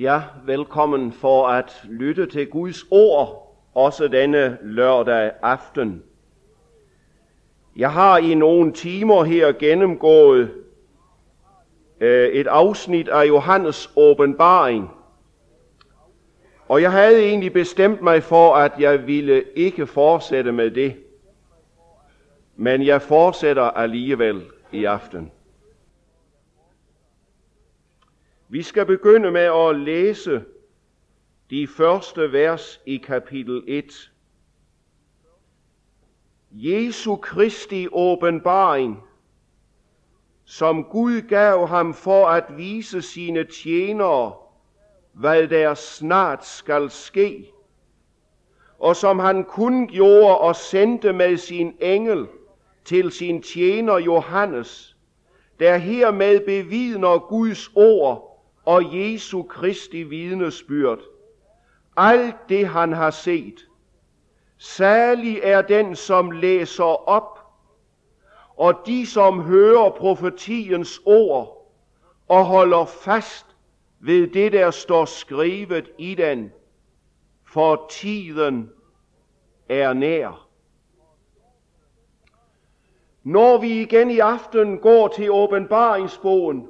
Ja, velkommen for at lytte til Guds ord, også denne lørdag aften. Jeg har i nogle timer her gennemgået øh, et afsnit af Johannes åbenbaring. Og jeg havde egentlig bestemt mig for, at jeg ville ikke fortsætte med det. Men jeg fortsætter alligevel i aften. Vi skal begynde med at læse de første vers i kapitel 1. Jesu Kristi åbenbaring, som Gud gav ham for at vise sine tjenere, hvad der snart skal ske, og som han kun gjorde og sendte med sin engel til sin tjener Johannes, der hermed bevidner Guds ord og Jesu Kristi vidnesbyrd. Alt det han har set. Særlig er den, som læser op, og de, som hører profetiens ord og holder fast ved det, der står skrevet i den, for tiden er nær. Når vi igen i aften går til åbenbaringsbogen,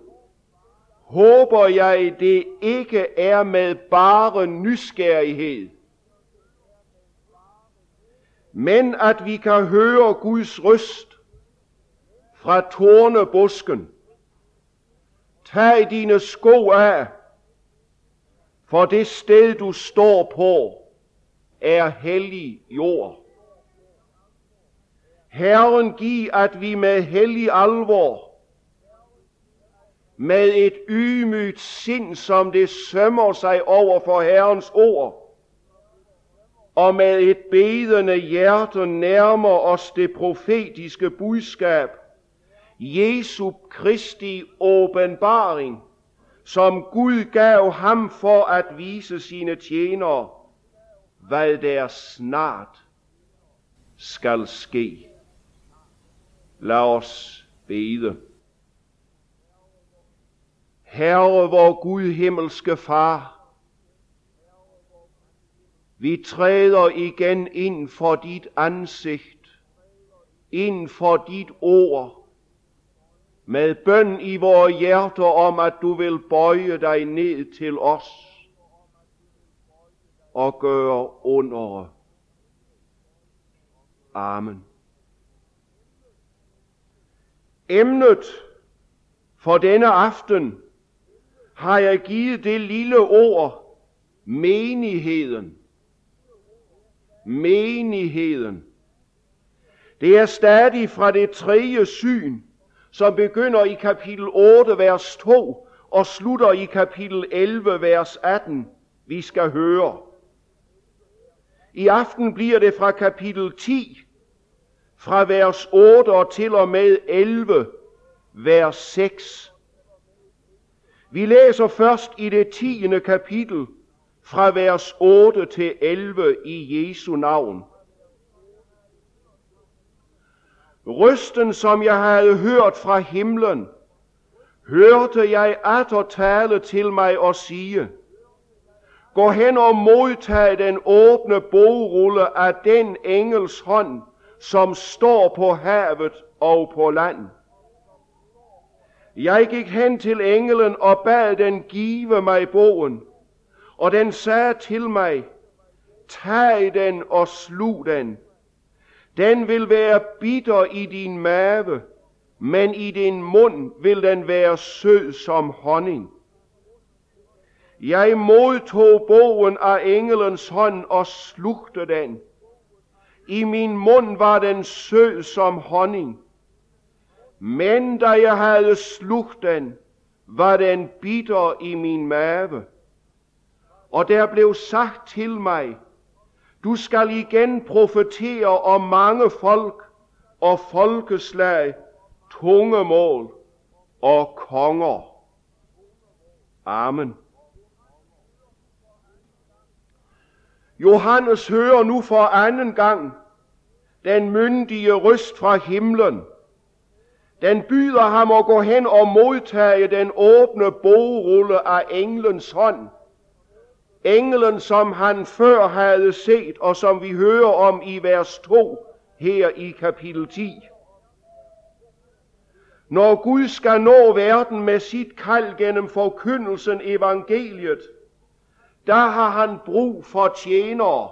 håber jeg, det ikke er med bare nysgerrighed, men at vi kan høre Guds røst fra tornebusken. Tag dine sko af, for det sted du står på er hellig jord. Herren giv, at vi med hellig alvor med et ydmygt sind, som det sømmer sig over for Herrens ord, og med et bedende hjerte nærmer os det profetiske budskab, Jesu Kristi åbenbaring, som Gud gav ham for at vise sine tjenere, hvad der snart skal ske. Lad os bede. Herre, vor Gud himmelske Far, vi træder igen ind for dit ansigt, ind for dit ord, med bøn i vores hjerter om, at du vil bøje dig ned til os og gøre under. Amen. Emnet for denne aften har jeg givet det lille ord menigheden. Menigheden. Det er stadig fra det tredje syn, som begynder i kapitel 8, vers 2 og slutter i kapitel 11, vers 18, vi skal høre. I aften bliver det fra kapitel 10, fra vers 8 og til og med 11, vers 6. Vi læser først i det 10. kapitel fra vers 8 til 11 i Jesu navn. Røsten, som jeg havde hørt fra himlen, hørte jeg atter tale til mig og sige, Gå hen og modtag den åbne bogrulle af den engels hånd, som står på havet og på land. Jeg gik hen til englen og bad den give mig bogen, og den sagde til mig, tag den og slug den. Den vil være bitter i din mave, men i din mund vil den være sød som honning. Jeg modtog bogen af engelens hånd og slugte den. I min mund var den sød som honning, men da jeg havde slugt den, var den bitter i min mave. Og der blev sagt til mig, du skal igen profetere om mange folk og folkeslag, tungemål og konger. Amen. Johannes hører nu for anden gang den myndige røst fra himlen, den byder ham at gå hen og modtage den åbne bogrulle af englens hånd, Englen, som han før havde set, og som vi hører om i vers 2 her i kapitel 10. Når Gud skal nå verden med sit kald gennem forkyndelsen evangeliet, der har han brug for tjenere.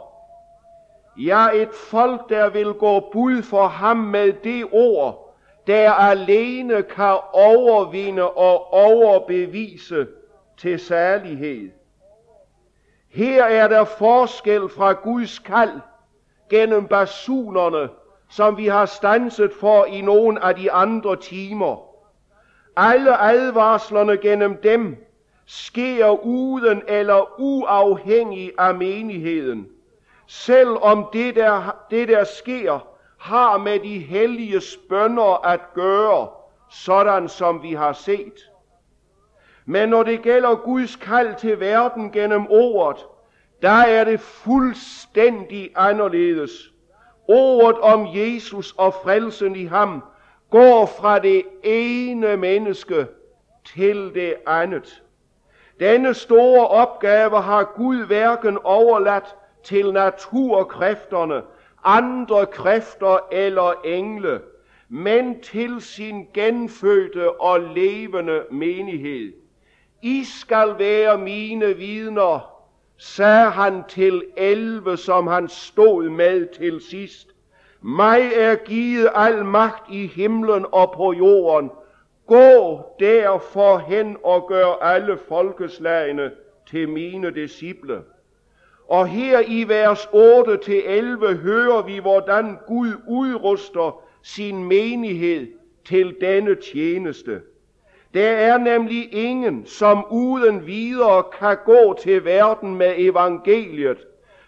Ja, et folk, der vil gå bud for ham med det ord, der alene kan overvinde og overbevise til særlighed. Her er der forskel fra Guds kald gennem basunerne, som vi har stanset for i nogle af de andre timer. Alle advarslerne gennem dem sker uden eller uafhængig af menigheden, Selv om det der, det der sker, har med de hellige spønder at gøre, sådan som vi har set. Men når det gælder Guds kald til verden gennem ordet, der er det fuldstændig anderledes. Ordet om Jesus og frelsen i ham går fra det ene menneske til det andet. Denne store opgave har Gud hverken overladt til naturkræfterne, andre kræfter eller engle, men til sin genfødte og levende menighed. I skal være mine vidner, sagde han til elve, som han stod med til sidst. Mig er givet al magt i himlen og på jorden. Gå derfor hen og gør alle folkeslagene til mine disciple. Og her i vers 8-11 hører vi, hvordan Gud udruster sin menighed til denne tjeneste. Der er nemlig ingen, som uden videre kan gå til verden med evangeliet,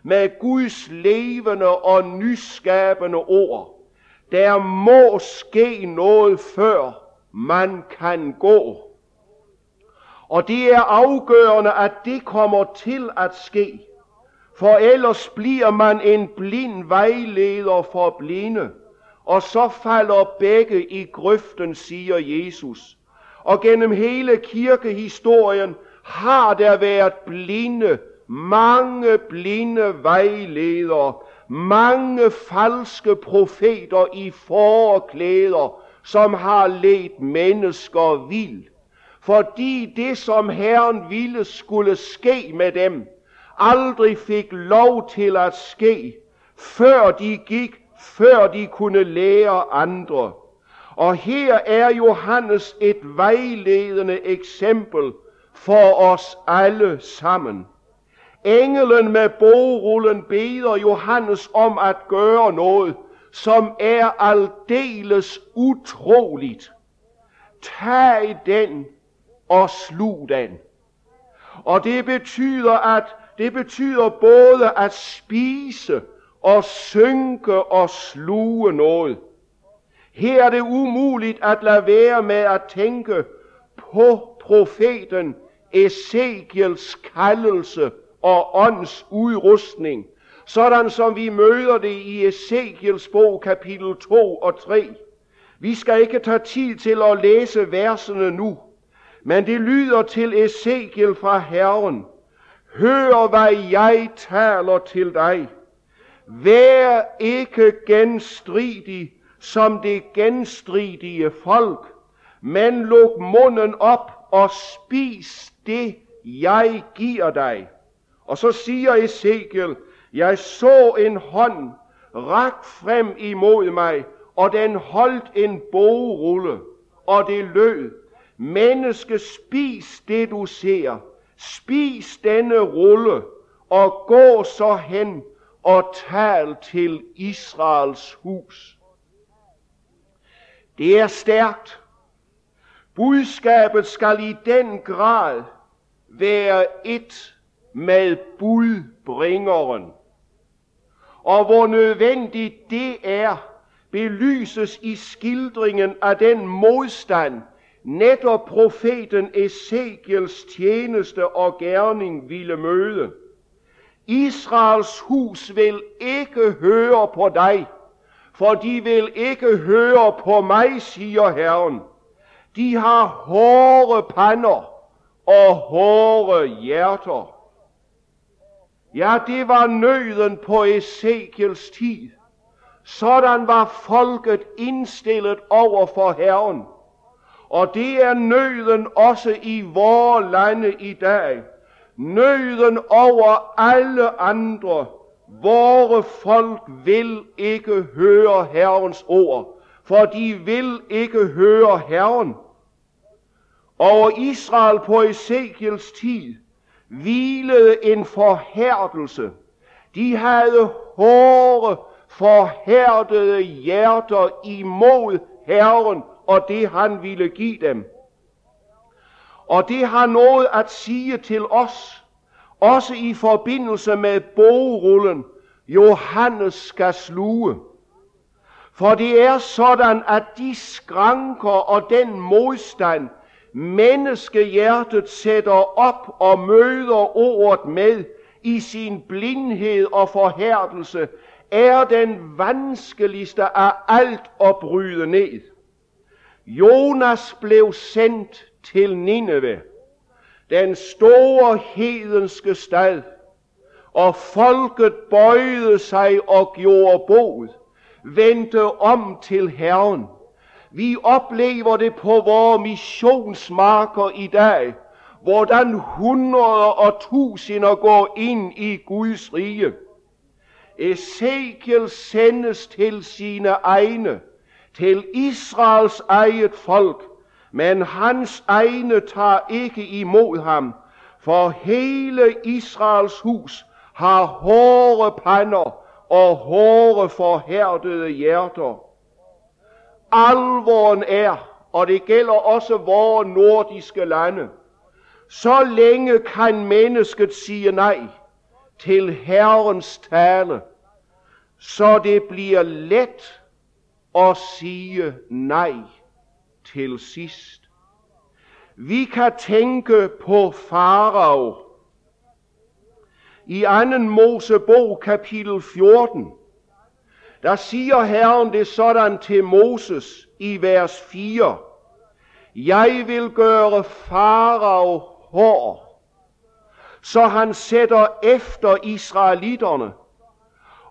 med Guds levende og nyskabende ord. Der må ske noget før man kan gå. Og det er afgørende, at det kommer til at ske. For ellers bliver man en blind vejleder for blinde, og så falder begge i grøften, siger Jesus. Og gennem hele kirkehistorien har der været blinde, mange blinde vejledere, mange falske profeter i forklæder, som har let mennesker vild. Fordi det, som Herren ville skulle ske med dem, aldrig fik lov til at ske, før de gik, før de kunne lære andre. Og her er Johannes et vejledende eksempel for os alle sammen. Engelen med bogrullen beder Johannes om at gøre noget, som er aldeles utroligt. Tag den og slug den. Og det betyder, at det betyder både at spise og synke og sluge noget. Her er det umuligt at lade være med at tænke på profeten Ezekiels kaldelse og ånds udrustning, sådan som vi møder det i Ezekiels bog kapitel 2 og 3. Vi skal ikke tage tid til at læse versene nu, men det lyder til Ezekiel fra Herren. Hør, hvad jeg taler til dig. Vær ikke genstridig som det genstridige folk, men luk munden op og spis det, jeg giver dig. Og så siger Ezekiel, jeg så en hånd rak frem imod mig, og den holdt en bogrulle, og det lød, menneske spis det du ser, spis denne rulle, og gå så hen og tal til Israels hus. Det er stærkt. Budskabet skal i den grad være et med budbringeren. Og hvor nødvendigt det er, belyses i skildringen af den modstand, netop profeten Ezekiels tjeneste og gerning ville møde. Israels hus vil ikke høre på dig, for de vil ikke høre på mig, siger Herren. De har hårde pander og hårde hjerter. Ja, det var nøden på Ezekiels tid. Sådan var folket indstillet over for Herren. Og det er nøden også i vores lande i dag. Nøden over alle andre. Vore folk vil ikke høre Herrens ord, for de vil ikke høre Herren. Over Israel på Ezekiels tid hvilede en forhærdelse. De havde hårde, forhærdede hjerter imod Herren og det han ville give dem. Og det har noget at sige til os, også i forbindelse med bogrullen, Johannes skal sluge. For det er sådan, at de skranker og den modstand, menneskehjertet sætter op og møder ordet med i sin blindhed og forhærdelse, er den vanskeligste af alt at bryde ned. Jonas blev sendt til Nineve, den store hedenske stad, og folket bøjede sig og gjorde bod, vendte om til Herren. Vi oplever det på vores missionsmarker i dag, hvordan hundreder og tusinder går ind i Guds rige. Ezekiel sendes til sine egne, til Israels eget folk, men hans egne tager ikke imod ham, for hele Israels hus har hårde pander og hårde forhærdede hjerter. Alvoren er, og det gælder også vores nordiske lande, så længe kan mennesket sige nej til Herrens tale, så det bliver let og sige nej til sidst. Vi kan tænke på Farao. I 2. Mosebog kapitel 14, der siger Herren det sådan til Moses i vers 4. Jeg vil gøre Farao hård, så han sætter efter israelitterne,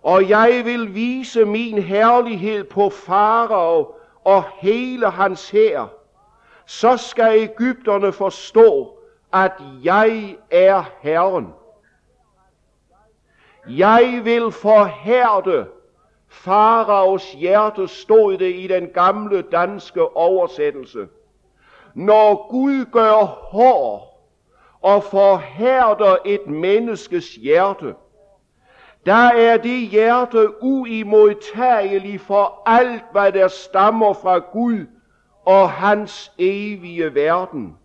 og jeg vil vise min herlighed på Farao og hele hans hær. Så skal Ægypterne forstå, at jeg er Herren. Jeg vil forhærde Faraos hjerte, stod det i den gamle danske oversættelse. Når Gud gør hår og forhærder et menneskes hjerte, der er det hjerte uimodtageligt for alt, hvad der stammer fra Gud og hans evige verden.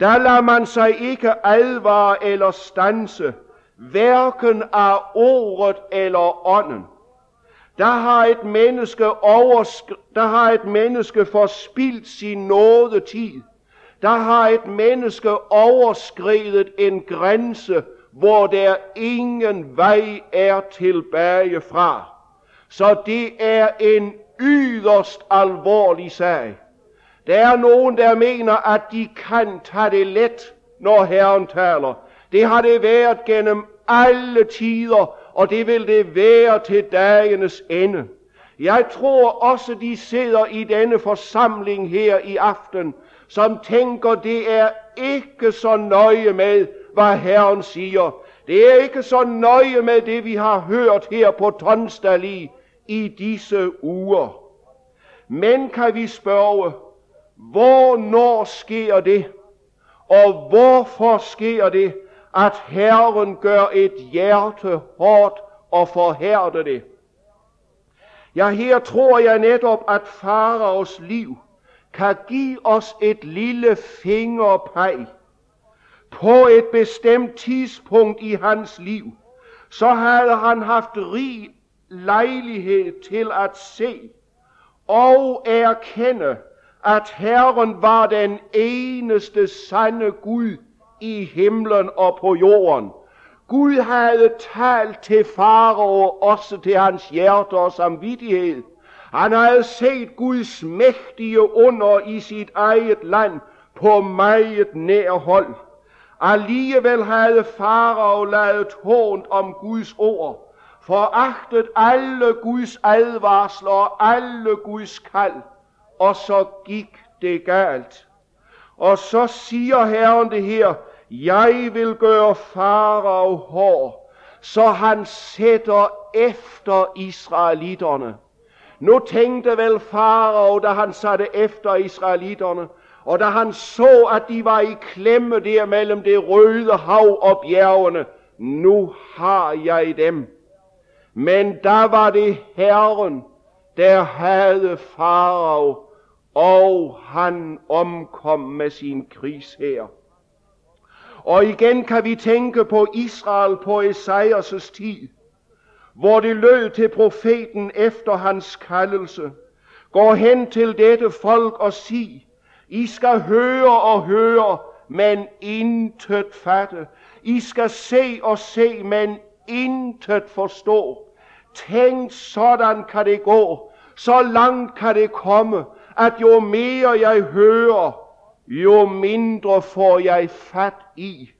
Der lader man sig ikke advare eller stanse, hverken af ordet eller ånden. Der har et menneske oversk- der har et menneske forspildt sin nådetid. Der har et menneske overskredet en grænse, hvor der ingen vej er tilbage fra. Så det er en yderst alvorlig sag. Der er nogen, der mener, at de kan tage det let, når Herren taler. Det har det været gennem alle tider, og det vil det være til dagenes ende. Jeg tror også, de sidder i denne forsamling her i aften, som tænker, det er ikke så nøje med, hvad Herren siger. Det er ikke så nøje med det, vi har hørt her på Tonsdali i disse uger. Men kan vi spørge, hvornår sker det? Og hvorfor sker det, at Herren gør et hjerte hårdt og forhærder det? Ja, her tror jeg netop, at faraos liv kan give os et lille fingerpeg på et bestemt tidspunkt i hans liv, så havde han haft rig lejlighed til at se og erkende, at Herren var den eneste sande Gud i himlen og på jorden. Gud havde talt til farao og også til hans hjerte og samvittighed. Han havde set Guds mægtige under i sit eget land på meget nær hold. Alligevel havde farao lavet hånd om Guds ord, foragtet alle Guds advarsler og alle Guds kald, og så gik det galt. Og så siger Herren det her, jeg vil gøre farao hård, så han sætter efter israelitterne. Nu tænkte vel farao, da han satte efter israelitterne, og da han så, at de var i klemme der mellem det røde hav og bjergene, nu har jeg dem. Men der var det Herren, der havde farao, og han omkom med sin krigsherre. Og igen kan vi tænke på Israel på Esajas tid, hvor det lød til profeten efter hans kaldelse. Gå hen til dette folk og sig, i skal høre og høre, men intet fatte. I skal se og se, men intet forstå. Tænk, sådan kan det gå. Så langt kan det komme, at jo mere jeg hører, jo mindre får jeg fat i.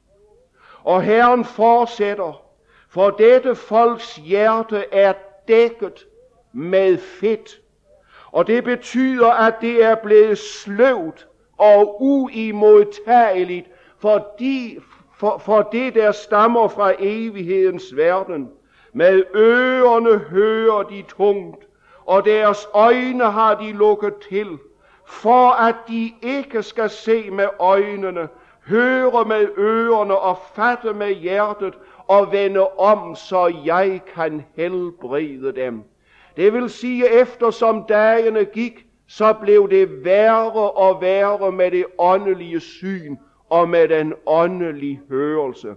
Og Herren fortsætter, for dette folks hjerte er dækket med fedt. Og det betyder, at det er blevet sløvt og uimodtageligt for, de, for, for det, der stammer fra evighedens verden. Med ørerne hører de tungt, og deres øjne har de lukket til, for at de ikke skal se med øjnene, høre med ørerne og fatte med hjertet og vende om, så jeg kan helbrede dem. Det vil sige, eftersom dagene gik, så blev det værre og værre med det åndelige syn og med den åndelige hørelse.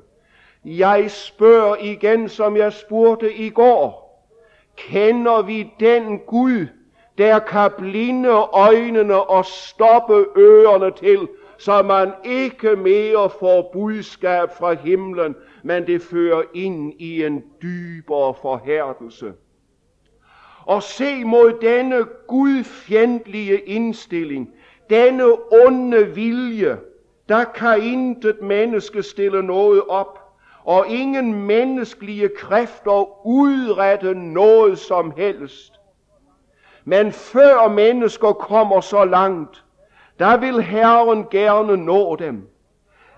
Jeg spørger igen, som jeg spurgte i går. Kender vi den Gud, der kan blinde øjnene og stoppe ørerne til, så man ikke mere får budskab fra himlen, men det fører ind i en dybere forhærdelse. Og se mod denne gudfjendtlige indstilling, denne onde vilje, der kan intet menneske stille noget op, og ingen menneskelige kræfter udrette noget som helst. Men før mennesker kommer så langt, der vil Herren gerne nå dem.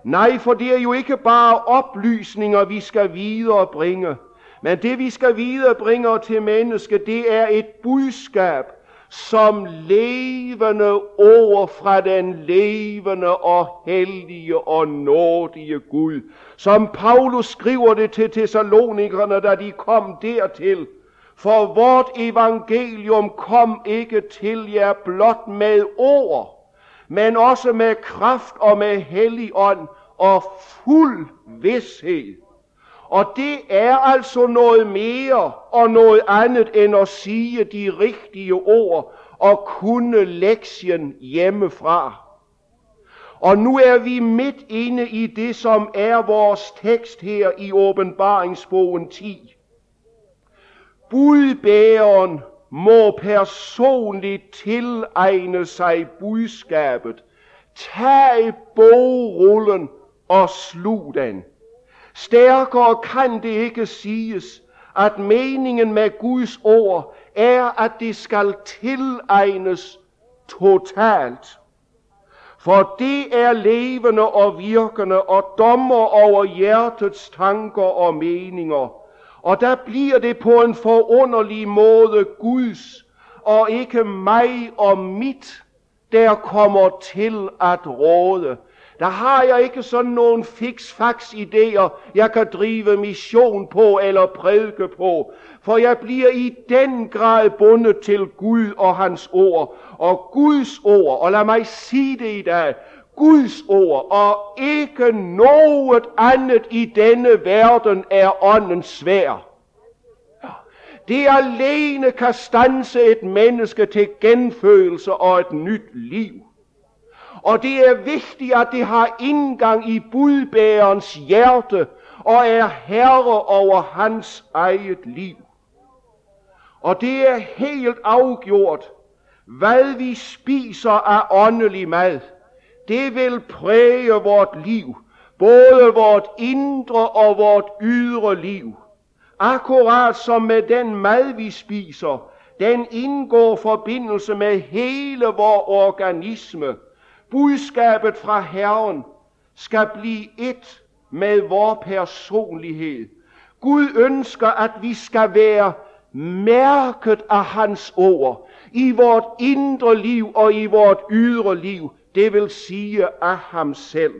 Nej, for det er jo ikke bare oplysninger, vi skal viderebringe, men det vi skal viderebringe til mennesket, det er et budskab, som levende ord fra den levende og hellige og nådige Gud. Som Paulus skriver det til Thessalonikerne, da de kom dertil. For vort evangelium kom ikke til jer blot med ord, men også med kraft og med hellig ånd og fuld vidshed. Og det er altså noget mere og noget andet end at sige de rigtige ord og kunne lektien hjemmefra. Og nu er vi midt inde i det, som er vores tekst her i åbenbaringsbogen 10. Budbæreren må personligt tilegne sig budskabet. Tag bogrullen og slug den. Stærkere kan det ikke siges, at meningen med Guds ord er, at det skal tilegnes totalt. For det er levende og virkende og dommer over hjertets tanker og meninger. Og der bliver det på en forunderlig måde Guds og ikke mig og mit, der kommer til at råde. Der har jeg ikke sådan nogle fix-fax idéer, jeg kan drive mission på eller prædike på. For jeg bliver i den grad bundet til Gud og hans ord. Og Guds ord, og lad mig sige det i dag, Guds ord og ikke noget andet i denne verden er åndens svær. Det alene kan stanse et menneske til genfødelse og et nyt liv. Og det er vigtigt, at det har indgang i budbærens hjerte og er herre over hans eget liv. Og det er helt afgjort, hvad vi spiser af åndelig mad, det vil præge vort liv. både vort indre og vort ydre liv. Akkurat som med den mad, vi spiser, den indgår forbindelse med hele vores organisme. Budskabet fra Herren skal blive et med vores personlighed. Gud ønsker, at vi skal være mærket af hans ord i vort indre liv og i vort ydre liv, det vil sige af ham selv.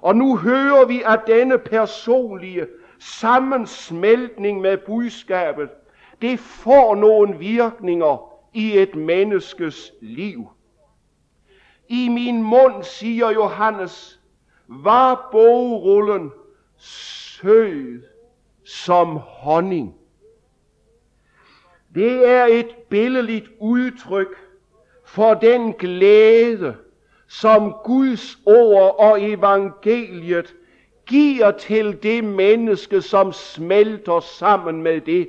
Og nu hører vi, at denne personlige sammensmeltning med budskabet, det får nogle virkninger i et menneskes liv. I min mund, siger Johannes, var bogrullen sød som honning. Det er et billedligt udtryk for den glæde, som Guds ord og evangeliet giver til det menneske, som smelter sammen med det.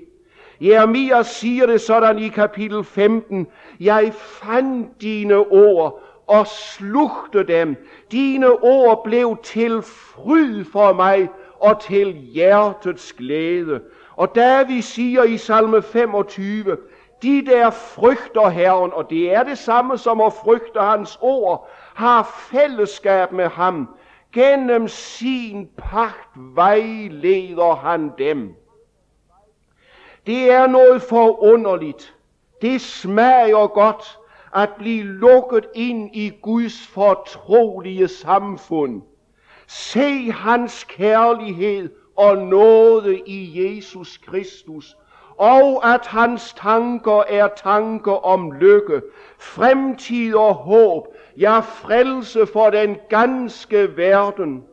Jeremias siger det sådan i kapitel 15, Jeg fandt dine ord og slugte dem. Dine ord blev til fryd for mig og til hjertets glæde. Og David siger i salme 25, de der frygter Herren, og det er det samme som at frygte hans ord, har fællesskab med ham. Gennem sin pagt vejleder han dem. Det er noget forunderligt. Det smager godt at blive lukket ind i Guds fortrolige samfund. Se hans kærlighed og nåde i Jesus Kristus, og at hans tanker er tanker om lykke, fremtid og håb, ja frelse for den ganske verden.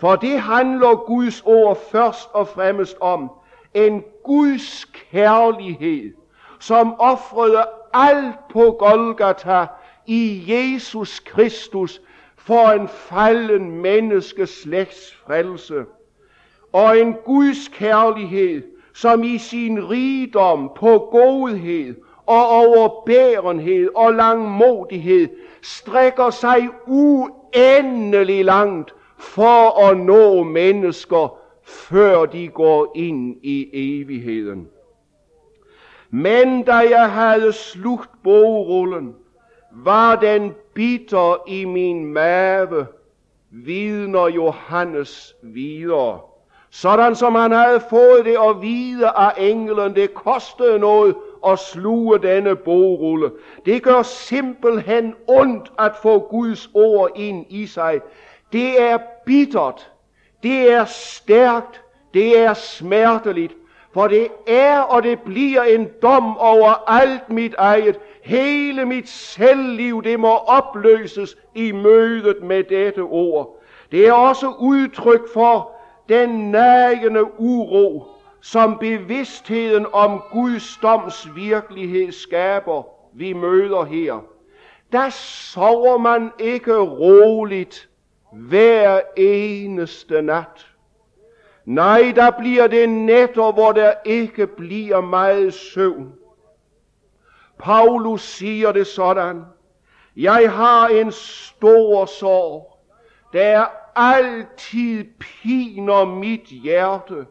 For det handler Guds ord først og fremmest om. En Guds kærlighed, som offrede alt på Golgata i Jesus Kristus for en falden menneskeslægts frelse. Og en Guds kærlighed, som i sin rigdom på godhed og overbærenhed og langmodighed strækker sig uendelig langt for at nå mennesker, før de går ind i evigheden. Men da jeg havde slugt bogrullen, var den bitter i min mave, vidner Johannes videre. Sådan som han havde fået det at vide af englen, det kostede noget at sluge denne bogrulle. Det gør simpelthen ondt at få Guds ord ind i sig. Det er bittert, det er stærkt, det er smerteligt, for det er og det bliver en dom over alt mit eget. Hele mit selvliv, det må opløses i mødet med dette ord. Det er også udtryk for den nagende uro, som bevidstheden om Guds doms virkelighed skaber, vi møder her. Der sover man ikke roligt hver eneste nat. Nej, der bliver det nætter, hvor der ikke bliver meget søvn. Paulus siger det sådan, jeg har en stor sorg, der altid piner mit hjerte.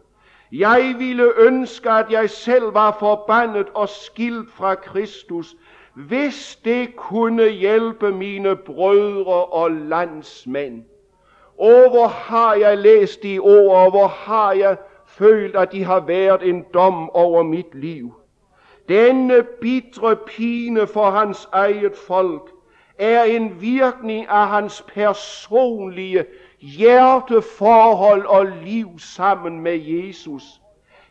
Jeg ville ønske, at jeg selv var forbandet og skilt fra Kristus, hvis det kunne hjælpe mine brødre og landsmænd. Og hvor har jeg læst de ord, og hvor har jeg følt, at de har været en dom over mit liv. Denne bitre pine for hans eget folk er en virkning af hans personlige hjerteforhold og liv sammen med Jesus.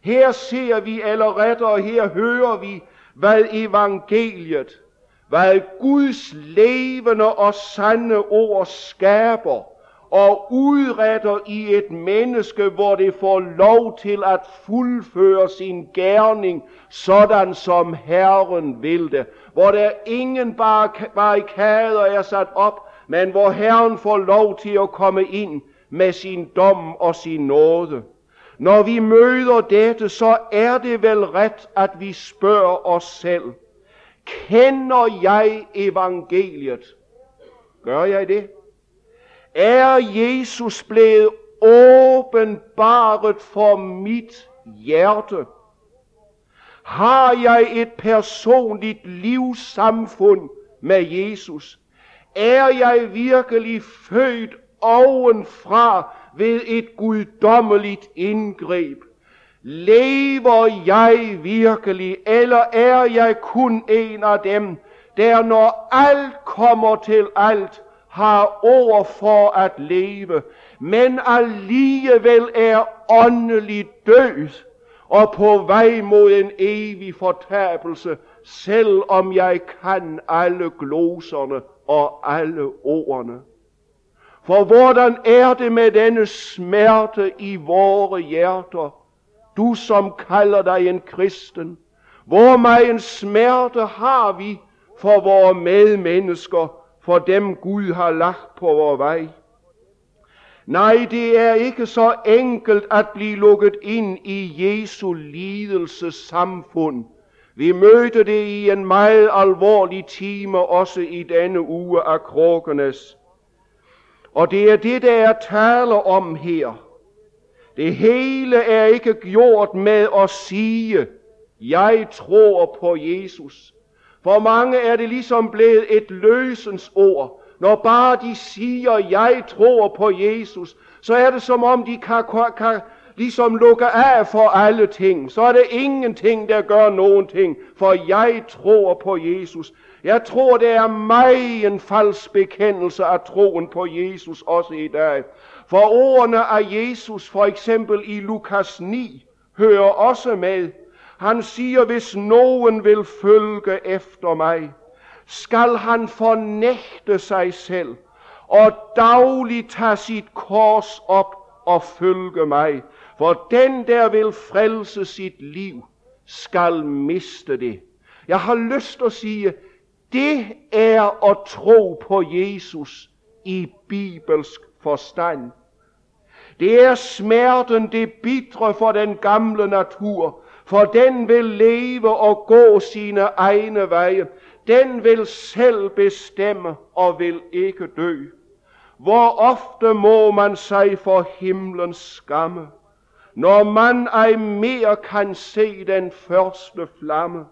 Her ser vi, eller rettere her hører vi, hvad evangeliet, hvad Guds levende og sande ord skaber og udretter i et menneske, hvor det får lov til at fuldføre sin gerning, sådan som Herren vil det. Hvor der ingen barrikader er sat op, men hvor Herren får lov til at komme ind med sin dom og sin nåde. Når vi møder dette, så er det vel ret, at vi spørger os selv, kender jeg evangeliet? Gør jeg det? Er Jesus blevet åbenbaret for mit hjerte? Har jeg et personligt livssamfund med Jesus? Er jeg virkelig født ovenfra ved et guddommeligt indgreb? Lever jeg virkelig, eller er jeg kun en af dem, der når alt kommer til alt, har ord for at leve, men alligevel er åndeligt død og på vej mod en evig fortabelse, selvom jeg kan alle gloserne og alle ordene. For hvordan er det med denne smerte i vore hjerter, du som kalder dig en kristen? Hvor meget smerte har vi for vore medmennesker, for dem Gud har lagt på vores vej? Nej, det er ikke så enkelt at blive lukket ind i Jesu lidelses samfund. Vi mødte det i en meget alvorlig time, også i denne uge af Krokenes. Og det er det, der er tale om her. Det hele er ikke gjort med at sige, jeg tror på Jesus. For mange er det ligesom blevet et løsens ord. Når bare de siger, jeg tror på Jesus, så er det som om de kan, kan, kan ligesom lukke af for alle ting. Så er det ingenting, der gør nogen ting, for jeg tror på Jesus. Jeg tror, det er mig en falsk bekendelse af troen på Jesus også i dag. For ordene af Jesus, for eksempel i Lukas 9, hører også med. Han siger, hvis nogen vil følge efter mig, skal han fornægte sig selv og dagligt tage sit kors op og følge mig. For den, der vil frelse sit liv, skal miste det. Jeg har lyst at sige, det er at tro på Jesus i bibelsk forstand. Det er smerten, det bitre for den gamle natur, for den vil leve og gå sine egne veje. Den vil selv bestemme og vil ikke dø. Hvor ofte må man sig for himlens skamme, når man ej mere kan se den første flamme,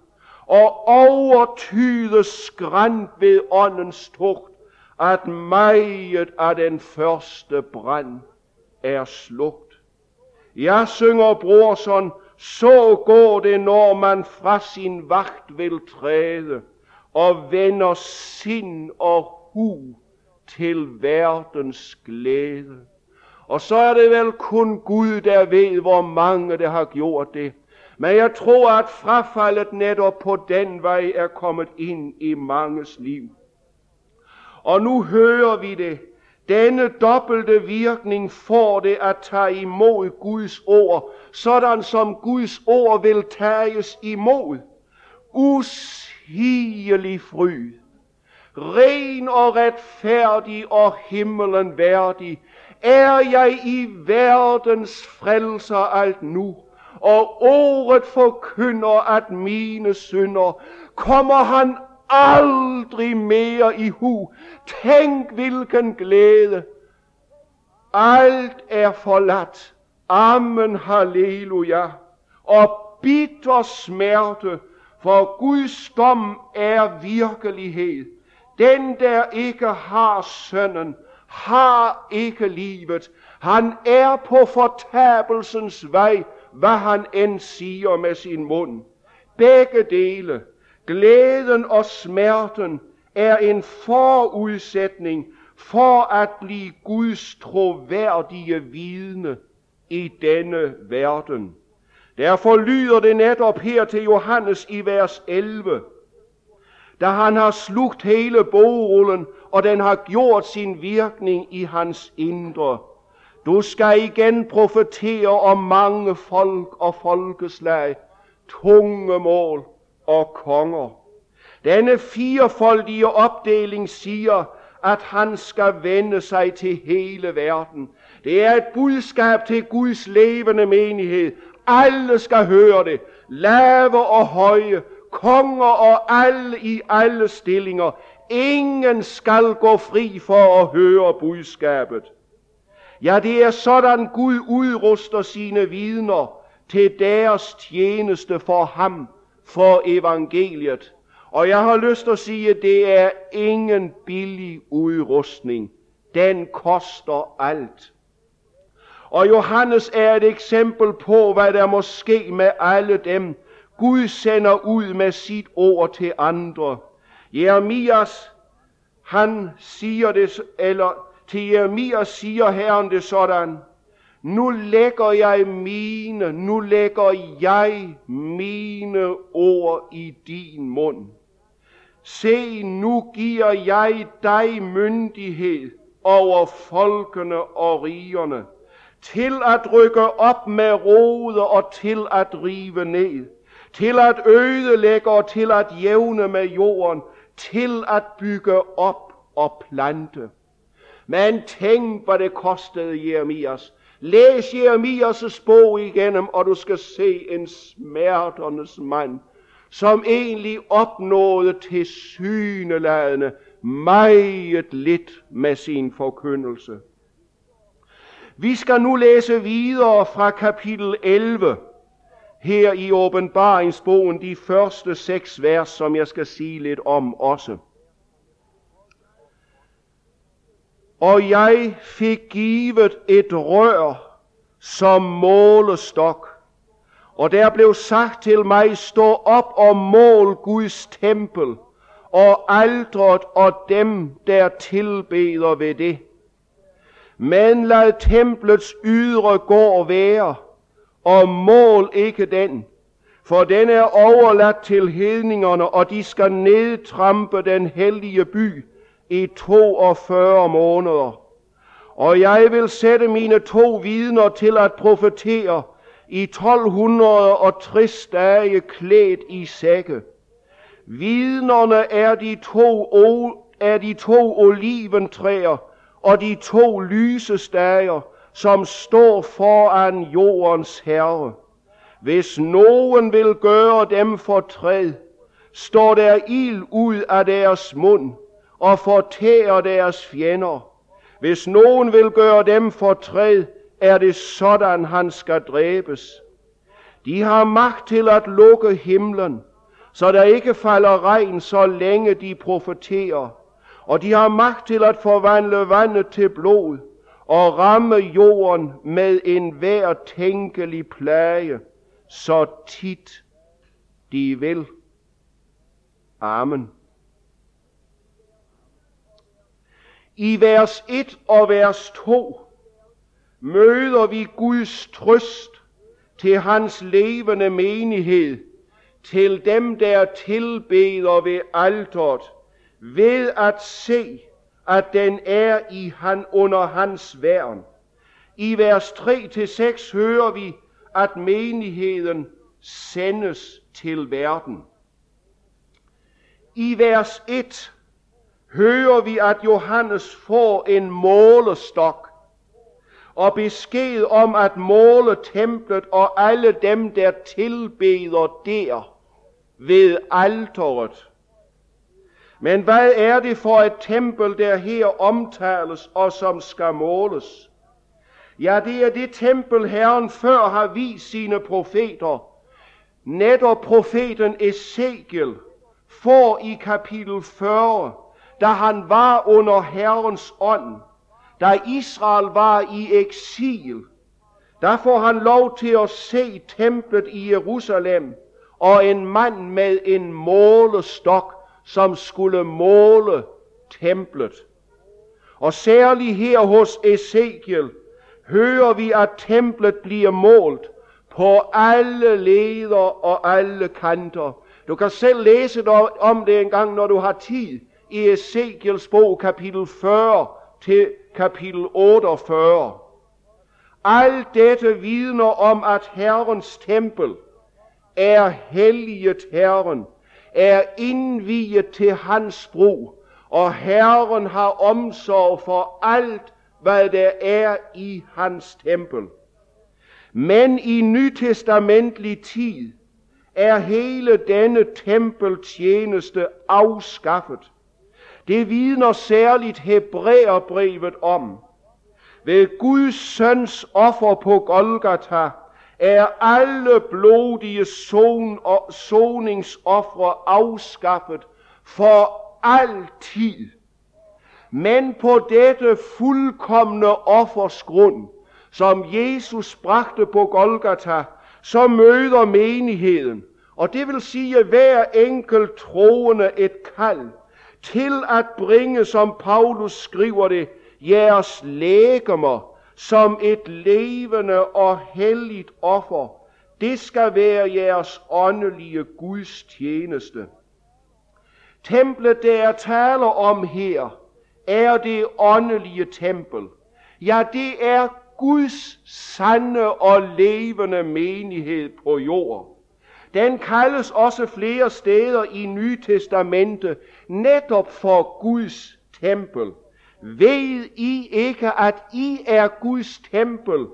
og overtyde skrænt ved åndens tugt, at meget af den første brand er slugt. Jeg synger brorson, så går det, når man fra sin vagt vil træde, og vender sind og hu til verdens glæde. Og så er det vel kun Gud, der ved, hvor mange der har gjort det. Men jeg tror, at frafaldet netop på den vej er kommet ind i manges liv. Og nu hører vi det. Denne dobbelte virkning får det at tage imod Guds ord, sådan som Guds ord vil tages imod. Usigelig fryd, ren og retfærdig og himmelen værdig, er jeg i verdens frelser alt nu, og ordet forkynder, at mine synder kommer han aldrig mere i hu. Tænk hvilken glæde. Alt er forladt. Amen, halleluja. Og bitter smerte, for Guds dom er virkelighed. Den, der ikke har sønnen, har ikke livet. Han er på fortabelsens vej, hvad han end siger med sin mund. Begge dele, glæden og smerten, er en forudsætning for at blive Guds troværdige vidne i denne verden. Derfor lyder det netop her til Johannes i vers 11, da han har slugt hele bogrullen, og den har gjort sin virkning i hans indre. Du skal igen profetere om mange folk og folkeslag, tunge mål og konger. Denne firefoldige opdeling siger, at han skal vende sig til hele verden. Det er et budskab til Guds levende menighed. Alle skal høre det. Lave og høje, konger og alle i alle stillinger. ingen skal gå fri for at høre budskabet. Ja, det er sådan Gud udruster sine vidner til deres tjeneste for ham, for evangeliet. Og jeg har lyst til at sige, at det er ingen billig udrustning. Den koster alt. Og Johannes er et eksempel på, hvad der må ske med alle dem, Gud sender ud med sit ord til andre. Jeremias, han siger det, eller til Jeremias siger Herren det sådan, nu lægger jeg mine, nu lægger jeg mine ord i din mund. Se, nu giver jeg dig myndighed over folkene og rigerne, til at rykke op med rode og til at rive ned, til at ødelægge og til at jævne med jorden, til at bygge op og plante. Men tænk, hvad det kostede Jeremias. Læs Jeremias' bog igennem, og du skal se en smerternes mand, som egentlig opnåede til syneladende meget lidt med sin forkyndelse. Vi skal nu læse videre fra kapitel 11, her i åbenbaringsbogen, de første seks vers, som jeg skal sige lidt om også. Og jeg fik givet et rør som målestok, og der blev sagt til mig, stå op og mål Guds tempel, og aldret og dem, der tilbeder ved det. Men lad templets ydre gård være, og mål ikke den, for den er overladt til hedningerne, og de skal nedtrampe den hellige by i 42 måneder. Og jeg vil sætte mine to vidner til at profetere i 1260 dage klædt i sække. Vidnerne er de to, er de to oliventræer og de to lysestager, som står foran jordens herre. Hvis nogen vil gøre dem fortræd, står der ild ud af deres mund og fortærer deres fjender. Hvis nogen vil gøre dem fortræd, er det sådan, han skal dræbes. De har magt til at lukke himlen, så der ikke falder regn, så længe de profeterer. Og de har magt til at forvandle vandet til blod og ramme jorden med en hver tænkelig plage, så tit de vil. Amen. I vers 1 og vers 2 møder vi Guds trøst til hans levende menighed, til dem, der tilbeder ved alteret, ved at se, at den er i han under hans værn. I vers 3-6 hører vi, at menigheden sendes til verden. I vers 1 hører vi, at Johannes får en målestok og besked om at måle templet og alle dem, der tilbeder der ved alteret. Men hvad er det for et tempel, der her omtales og som skal måles? Ja, det er det tempel, Herren før har vist sine profeter. Netop profeten Ezekiel får i kapitel 40 da han var under Herrens ånd, da Israel var i eksil, der får han lov til at se templet i Jerusalem, og en mand med en målestok, som skulle måle templet. Og særligt her hos Ezekiel hører vi, at templet bliver målt på alle leder og alle kanter. Du kan selv læse om det en gang, når du har tid i Ezekiels bog kapitel 40 til kapitel 48. Alt dette vidner om, at Herrens tempel er helliget Herren, er indviet til hans brug, og Herren har omsorg for alt, hvad der er i hans tempel. Men i nytestamentlig tid er hele denne tempeltjeneste afskaffet. Det vidner særligt Hebræerbrevet om. Ved Guds søns offer på Golgata er alle blodige son og soningsoffre afskaffet for altid. Men på dette fuldkommende offers grund, som Jesus bragte på Golgata, så møder menigheden, og det vil sige hver enkelt troende et kald til at bringe, som Paulus skriver det, jeres lægemer som et levende og helligt offer. Det skal være jeres åndelige Guds tjeneste. Templet, der jeg taler om her, er det åndelige tempel. Ja, det er Guds sande og levende menighed på jorden. Den kaldes også flere steder i Nye Testamente netop for Guds tempel. Ved I ikke, at I er Guds tempel,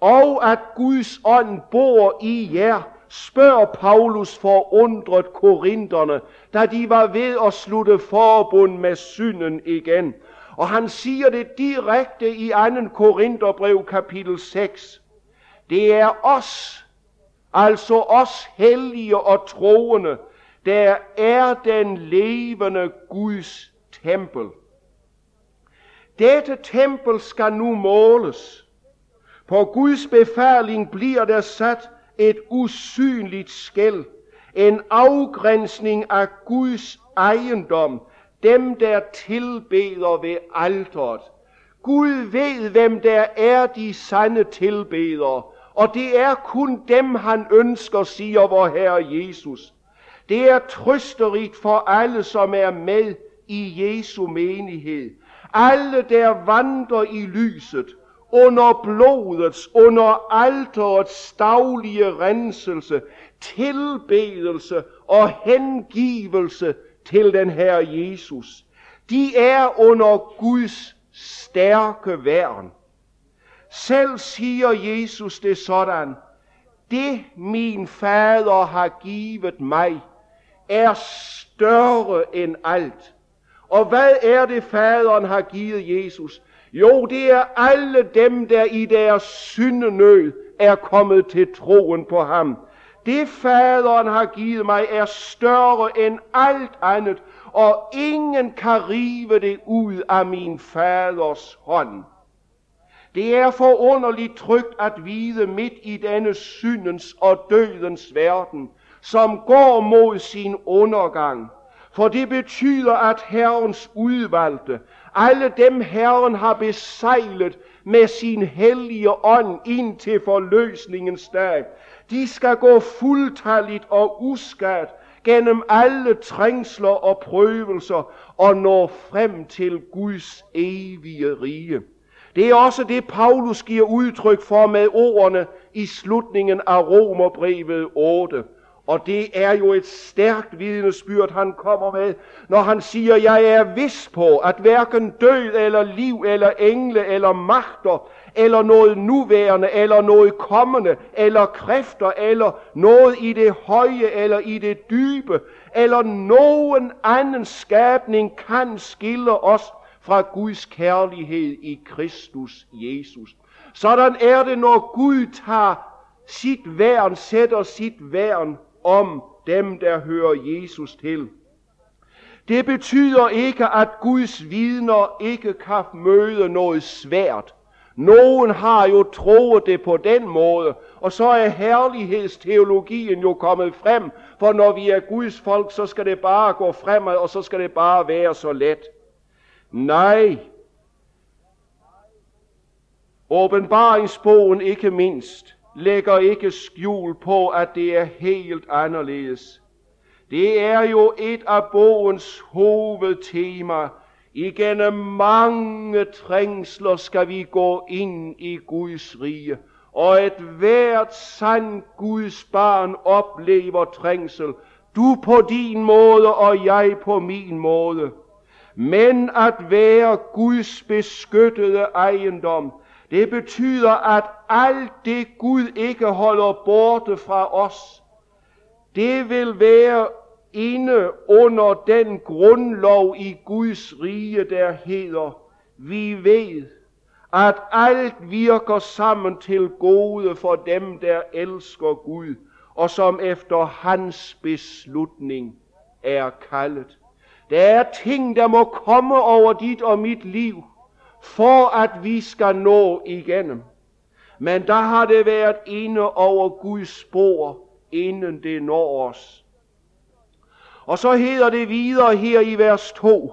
og at Guds ånd bor i jer, spørger Paulus forundret korinterne, da de var ved at slutte forbund med synden igen. Og han siger det direkte i 2. Korintherbrev kapitel 6. Det er os, altså os hellige og troende, der er den levende Guds tempel. Dette tempel skal nu måles. På Guds befaling bliver der sat et usynligt skæld, en afgrænsning af Guds ejendom, dem der tilbeder ved alteret. Gud ved, hvem der er de sande tilbedere, og det er kun dem, han ønsker, siger vor Herre Jesus. Det er trøsterigt for alle, som er med i Jesu menighed. Alle, der vandrer i lyset, under blodets, under alterets daglige renselse, tilbedelse og hengivelse til den her Jesus. De er under Guds stærke værn. Selv siger Jesus det sådan, det min fader har givet mig, er større end alt. Og hvad er det, faderen har givet Jesus? Jo, det er alle dem, der i deres syndenød er kommet til troen på ham. Det faderen har givet mig er større end alt andet, og ingen kan rive det ud af min faders hånd. Det er forunderligt trygt at vide midt i denne syndens og dødens verden, som går mod sin undergang. For det betyder, at Herrens udvalgte, alle dem Herren har besejlet med sin hellige ånd ind til forløsningens dag, de skal gå fuldtalligt og uskadt gennem alle trængsler og prøvelser og nå frem til Guds evige rige. Det er også det, Paulus giver udtryk for med ordene i slutningen af Romerbrevet 8. Og det er jo et stærkt vidnesbyrd, han kommer med, når han siger, jeg er vis på, at hverken død eller liv eller engle eller magter eller noget nuværende eller noget kommende eller kræfter eller noget i det høje eller i det dybe eller nogen anden skabning kan skille os fra Guds kærlighed i Kristus Jesus. Sådan er det, når Gud tager sit værn, sætter sit værn om dem, der hører Jesus til. Det betyder ikke, at Guds vidner ikke kan møde noget svært. Nogen har jo troet det på den måde, og så er herlighedsteologien jo kommet frem, for når vi er Guds folk, så skal det bare gå fremad, og så skal det bare være så let. Nej, åbenbaringsbogen ikke mindst, lægger ikke skjul på, at det er helt anderledes. Det er jo et af bogens hovedtema. Igennem mange trængsler skal vi gå ind i Guds rige. Og et hvert sand Guds barn oplever trængsel. Du på din måde, og jeg på min måde. Men at være Guds beskyttede ejendom, det betyder, at alt det Gud ikke holder borte fra os, det vil være inde under den grundlov i Guds rige, der hedder, vi ved, at alt virker sammen til gode for dem, der elsker Gud, og som efter hans beslutning er kaldet. Der er ting, der må komme over dit og mit liv, for at vi skal nå igennem. Men der har det været inde over Guds spor, inden det når os. Og så hedder det videre her i vers 2.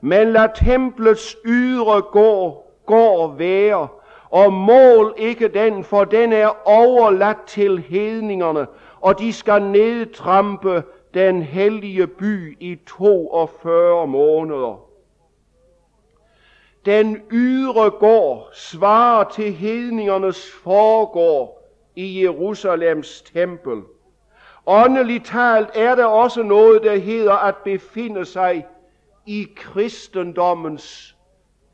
Men lad templets ydre gå, gå være, og mål ikke den, for den er overladt til hedningerne, og de skal nedtrampe den hellige by i 42 måneder. Den ydre gård svarer til hedningernes forgård i Jerusalems tempel. Åndeligt talt er der også noget, der hedder at befinde sig i kristendommens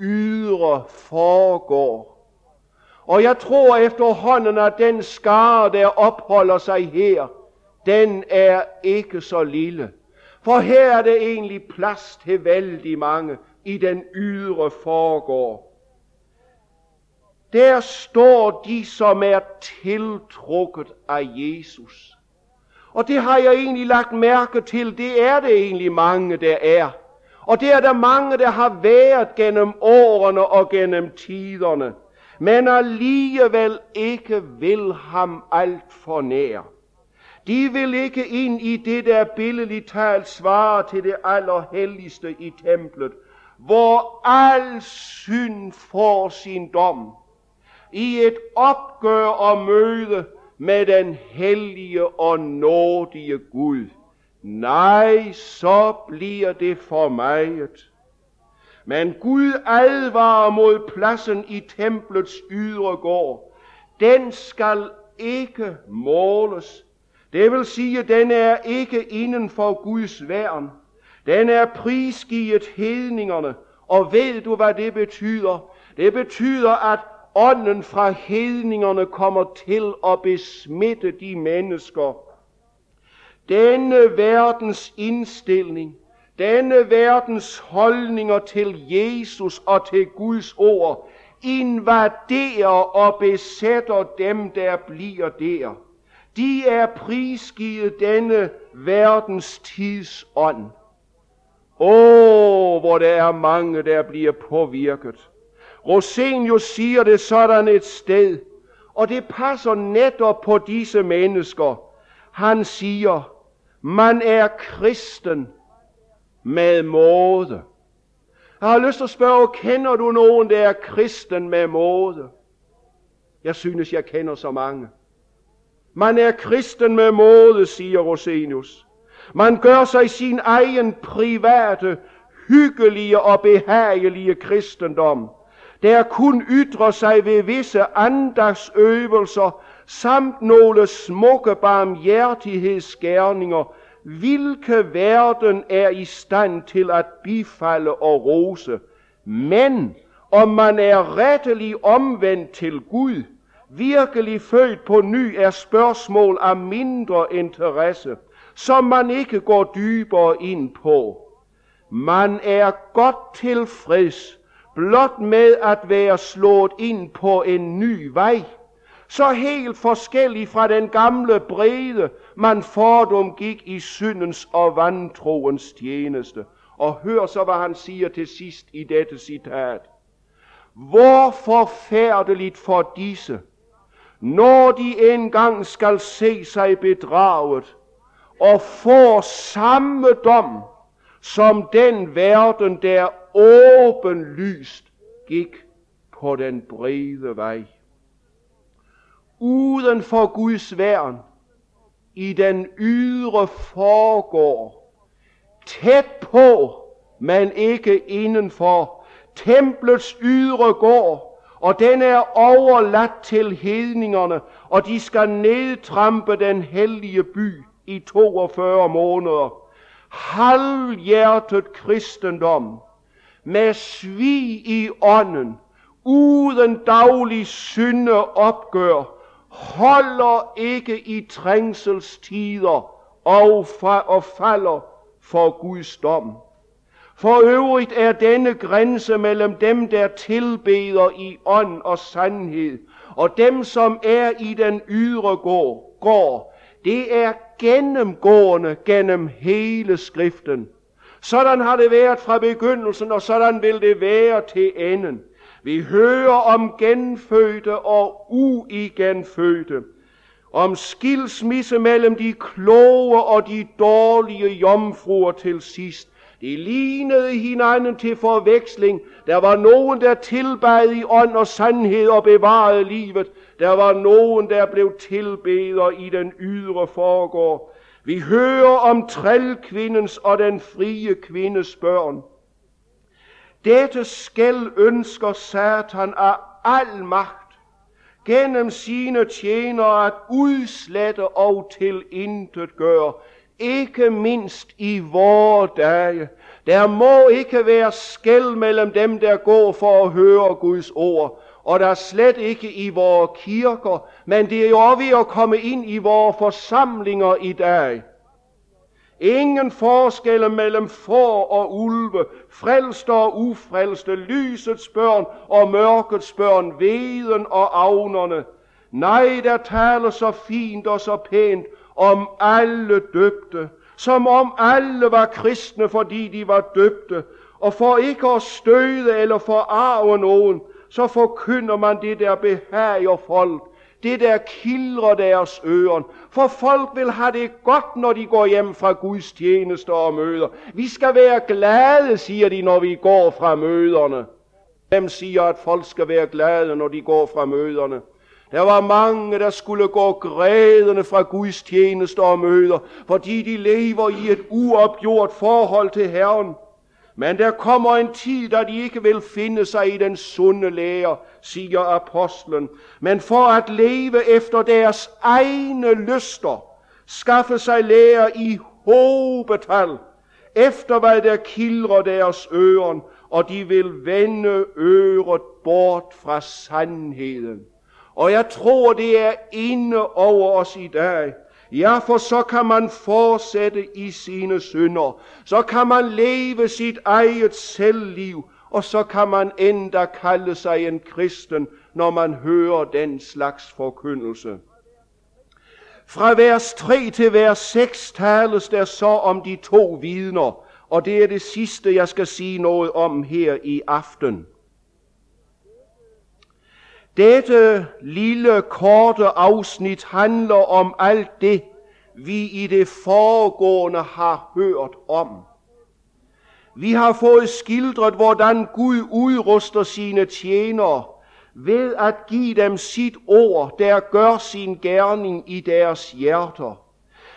ydre forgård. Og jeg tror efterhånden, at den skare, der opholder sig her, den er ikke så lille. For her er det egentlig plads til vældig mange i den ydre foregår. Der står de, som er tiltrukket af Jesus. Og det har jeg egentlig lagt mærke til, det er det egentlig mange, der er. Og det er der mange, der har været gennem årene og gennem tiderne, men alligevel ikke vil ham alt for nær. De vil ikke ind i det, der billedligt talt svarer til det allerhelligste i templet, hvor al synd får sin dom. I et opgør og møde med den hellige og nådige Gud. Nej, så bliver det for meget. Men Gud advarer mod pladsen i templets ydre gård. Den skal ikke måles. Det vil sige, den er ikke inden for Guds værn. Den er prisgivet hedningerne. Og ved du, hvad det betyder? Det betyder, at ånden fra hedningerne kommer til at besmitte de mennesker, denne verdens indstilling, denne verdens holdninger til Jesus og til Guds ord, invaderer og besætter dem, der bliver der. De er prisgivet denne verdens tidsånd. Åh, hvor der er mange, der bliver påvirket. Rosenius siger det sådan et sted, og det passer netop på disse mennesker. Han siger, man er kristen med måde. Jeg har lyst til at spørge, kender du nogen, der er kristen med måde? Jeg synes, jeg kender så mange. Man er kristen med måde, siger Rosenius. Man gør sig sin egen private, hyggelige og behagelige kristendom, der kun ytrer sig ved visse andagsøvelser samt nogle smukke barmhjertighedsgærninger, hvilke verden er i stand til at bifalde og rose. Men om man er rettelig omvendt til Gud, virkelig født på ny, er spørgsmål af mindre interesse, som man ikke går dybere ind på. Man er godt tilfreds blot med at være slået ind på en ny vej, så helt forskellig fra den gamle brede, man fordom gik i syndens og vantroens tjeneste. Og hør så, hvad han siger til sidst i dette citat. Hvor forfærdeligt for disse, når de engang skal se sig bedraget og få samme dom, som den verden, der åbenlyst gik på den brede vej. Uden for Guds værn, i den ydre foregår, tæt på, men ikke indenfor, templets ydre går, og den er overladt til hedningerne, og de skal nedtrampe den hellige by i 42 måneder. Halvhjertet kristendom, med svig i ånden, uden daglig synde opgør, holder ikke i trængselstider og, fa- og falder for Guds dom. For øvrigt er denne grænse mellem dem, der tilbeder i ånd og sandhed, og dem, som er i den ydre gård, går, det er gennemgående gennem hele skriften. Sådan har det været fra begyndelsen, og sådan vil det være til enden. Vi hører om genfødte og uigenfødte, om skilsmisse mellem de kloge og de dårlige jomfruer til sidst. De lignede hinanden til forveksling. Der var nogen, der tilbad i ånd og sandhed og bevarede livet. Der var nogen, der blev tilbeder i den ydre forgård. Vi hører om trælkvindens og den frie kvindes børn. Dette skæld ønsker Satan af al magt gennem sine tjenere at udslette og til intet gøre, ikke mindst i vore dage. Der må ikke være skæld mellem dem, der går for at høre Guds ord, og der er slet ikke i vores kirker, men det er jo ved at komme ind i vores forsamlinger i dag. Ingen forskel mellem får og ulve, frelste og ufrelste, lysets børn og mørkets børn, veden og avnerne. Nej, der taler så fint og så pænt om alle døbte, som om alle var kristne, fordi de var døbte, og for ikke at støde eller forarve nogen, så forkynder man det, der behager folk, det der kildrer deres ører. For folk vil have det godt, når de går hjem fra Guds tjenester og møder. Vi skal være glade, siger de, når vi går fra møderne. Hvem siger, at folk skal være glade, når de går fra møderne? Der var mange, der skulle gå grædende fra Guds tjeneste og møder, fordi de lever i et uopgjort forhold til Herren. Men der kommer en tid, da de ikke vil finde sig i den sunde lære, siger apostlen, men for at leve efter deres egne lyster, skaffe sig lære i hobetal, efter hvad der kildrer deres øren, og de vil vende øret bort fra sandheden. Og jeg tror, det er inde over os i dag, Ja, for så kan man fortsætte i sine synder. Så kan man leve sit eget selvliv, og så kan man endda kalde sig en kristen, når man hører den slags forkyndelse. Fra vers 3 til vers 6 tales der så om de to vidner, og det er det sidste, jeg skal sige noget om her i aften. Dette lille korte afsnit handler om alt det, vi i det foregående har hørt om. Vi har fået skildret, hvordan Gud udruster sine tjenere ved at give dem sit ord, der gør sin gerning i deres hjerter.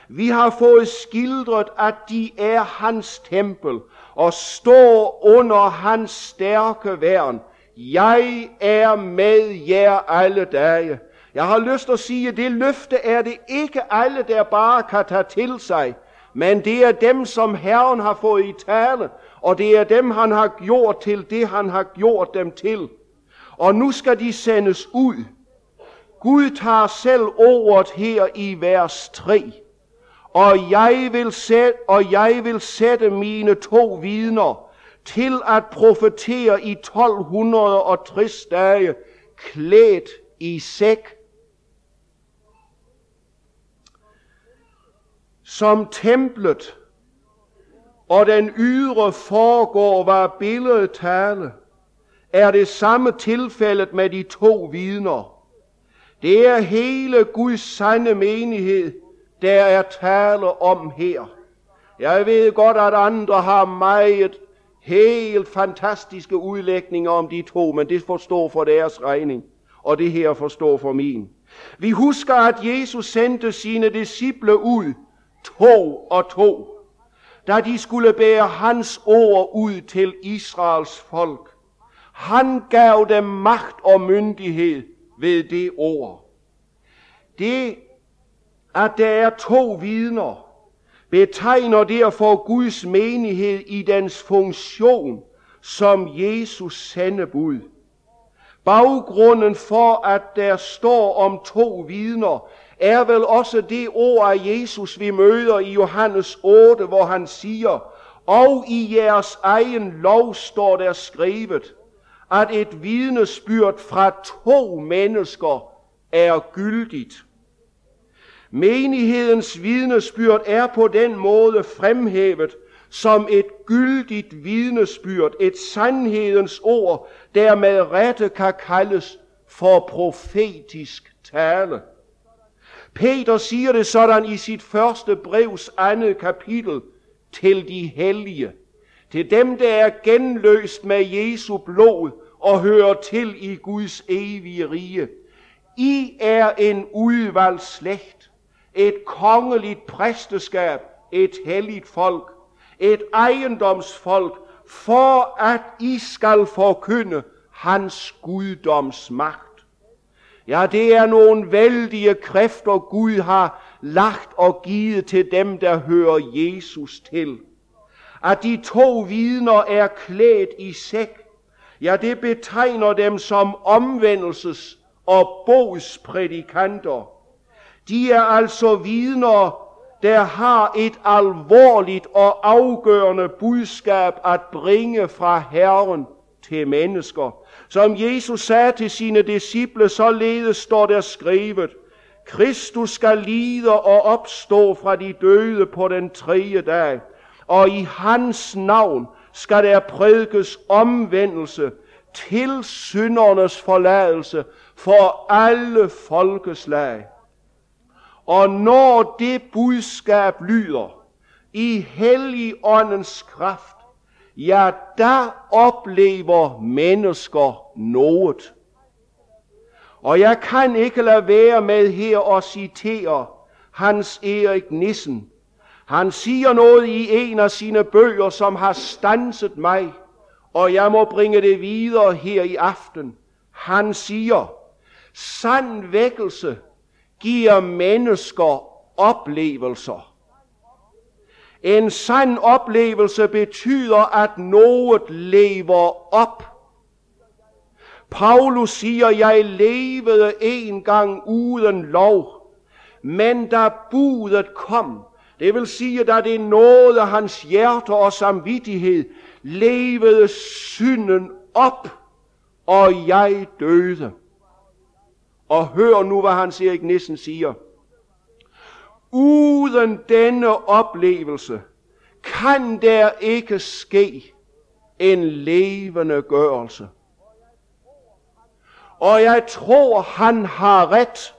Vi har fået skildret, at de er hans tempel og står under hans stærke værn, jeg er med jer alle dage. Jeg har lyst til at sige, at det løfte er det ikke alle, der bare kan tage til sig, men det er dem, som Herren har fået i tale, og det er dem, han har gjort til det, han har gjort dem til. Og nu skal de sendes ud. Gud tager selv ordet her i vers 3. Og jeg vil sætte, og jeg vil sætte mine to vidner, til at profetere i 1260 dage, klædt i sæk. Som templet og den ydre foregår var billedtale, er det samme tilfældet med de to vidner. Det er hele Guds sande menighed, der er tale om her. Jeg ved godt, at andre har meget helt fantastiske udlægninger om de to, men det forstår for deres regning, og det her forstår for min. Vi husker, at Jesus sendte sine disciple ud, to og to, da de skulle bære hans ord ud til Israels folk. Han gav dem magt og myndighed ved det ord. Det, at der er to vidner, betegner derfor Guds menighed i dens funktion som Jesus sendebud. Baggrunden for, at der står om to vidner, er vel også det ord af Jesus, vi møder i Johannes 8, hvor han siger, og i jeres egen lov står der skrevet, at et vidnesbyrd fra to mennesker er gyldigt. Menighedens vidnesbyrd er på den måde fremhævet som et gyldigt vidnesbyrd, et sandhedens ord, der med rette kan kaldes for profetisk tale. Peter siger det sådan i sit første brevs andet kapitel til de hellige, til dem, der er genløst med Jesu blod og hører til i Guds evige rige. I er en udvalgt slægt, et kongeligt præsteskab, et helligt folk, et ejendomsfolk, for at I skal forkynde hans guddoms magt. Ja, det er nogle vældige kræfter, Gud har lagt og givet til dem, der hører Jesus til. At de to vidner er klædt i sæk, ja, det betegner dem som omvendelses- og bogsprædikanter. De er altså vidner, der har et alvorligt og afgørende budskab at bringe fra Herren til mennesker. Som Jesus sagde til sine disciple, således står der skrevet, Kristus skal lide og opstå fra de døde på den tredje dag, og i hans navn skal der prædikes omvendelse til syndernes forladelse for alle folkeslag. Og når det budskab lyder i hellig åndens kraft, ja, der oplever mennesker noget. Og jeg kan ikke lade være med her at citere Hans Erik Nissen. Han siger noget i en af sine bøger, som har stanset mig, og jeg må bringe det videre her i aften. Han siger, sand vækkelse giver mennesker oplevelser. En sand oplevelse betyder, at noget lever op. Paulus siger, jeg levede en gang uden lov, men da budet kom, det vil sige, da det nåede hans hjerte og samvittighed, levede synden op, og jeg døde. Og hør nu, hvad Hans Erik Nissen siger. Uden denne oplevelse kan der ikke ske en levende gørelse. Og jeg tror, han har ret.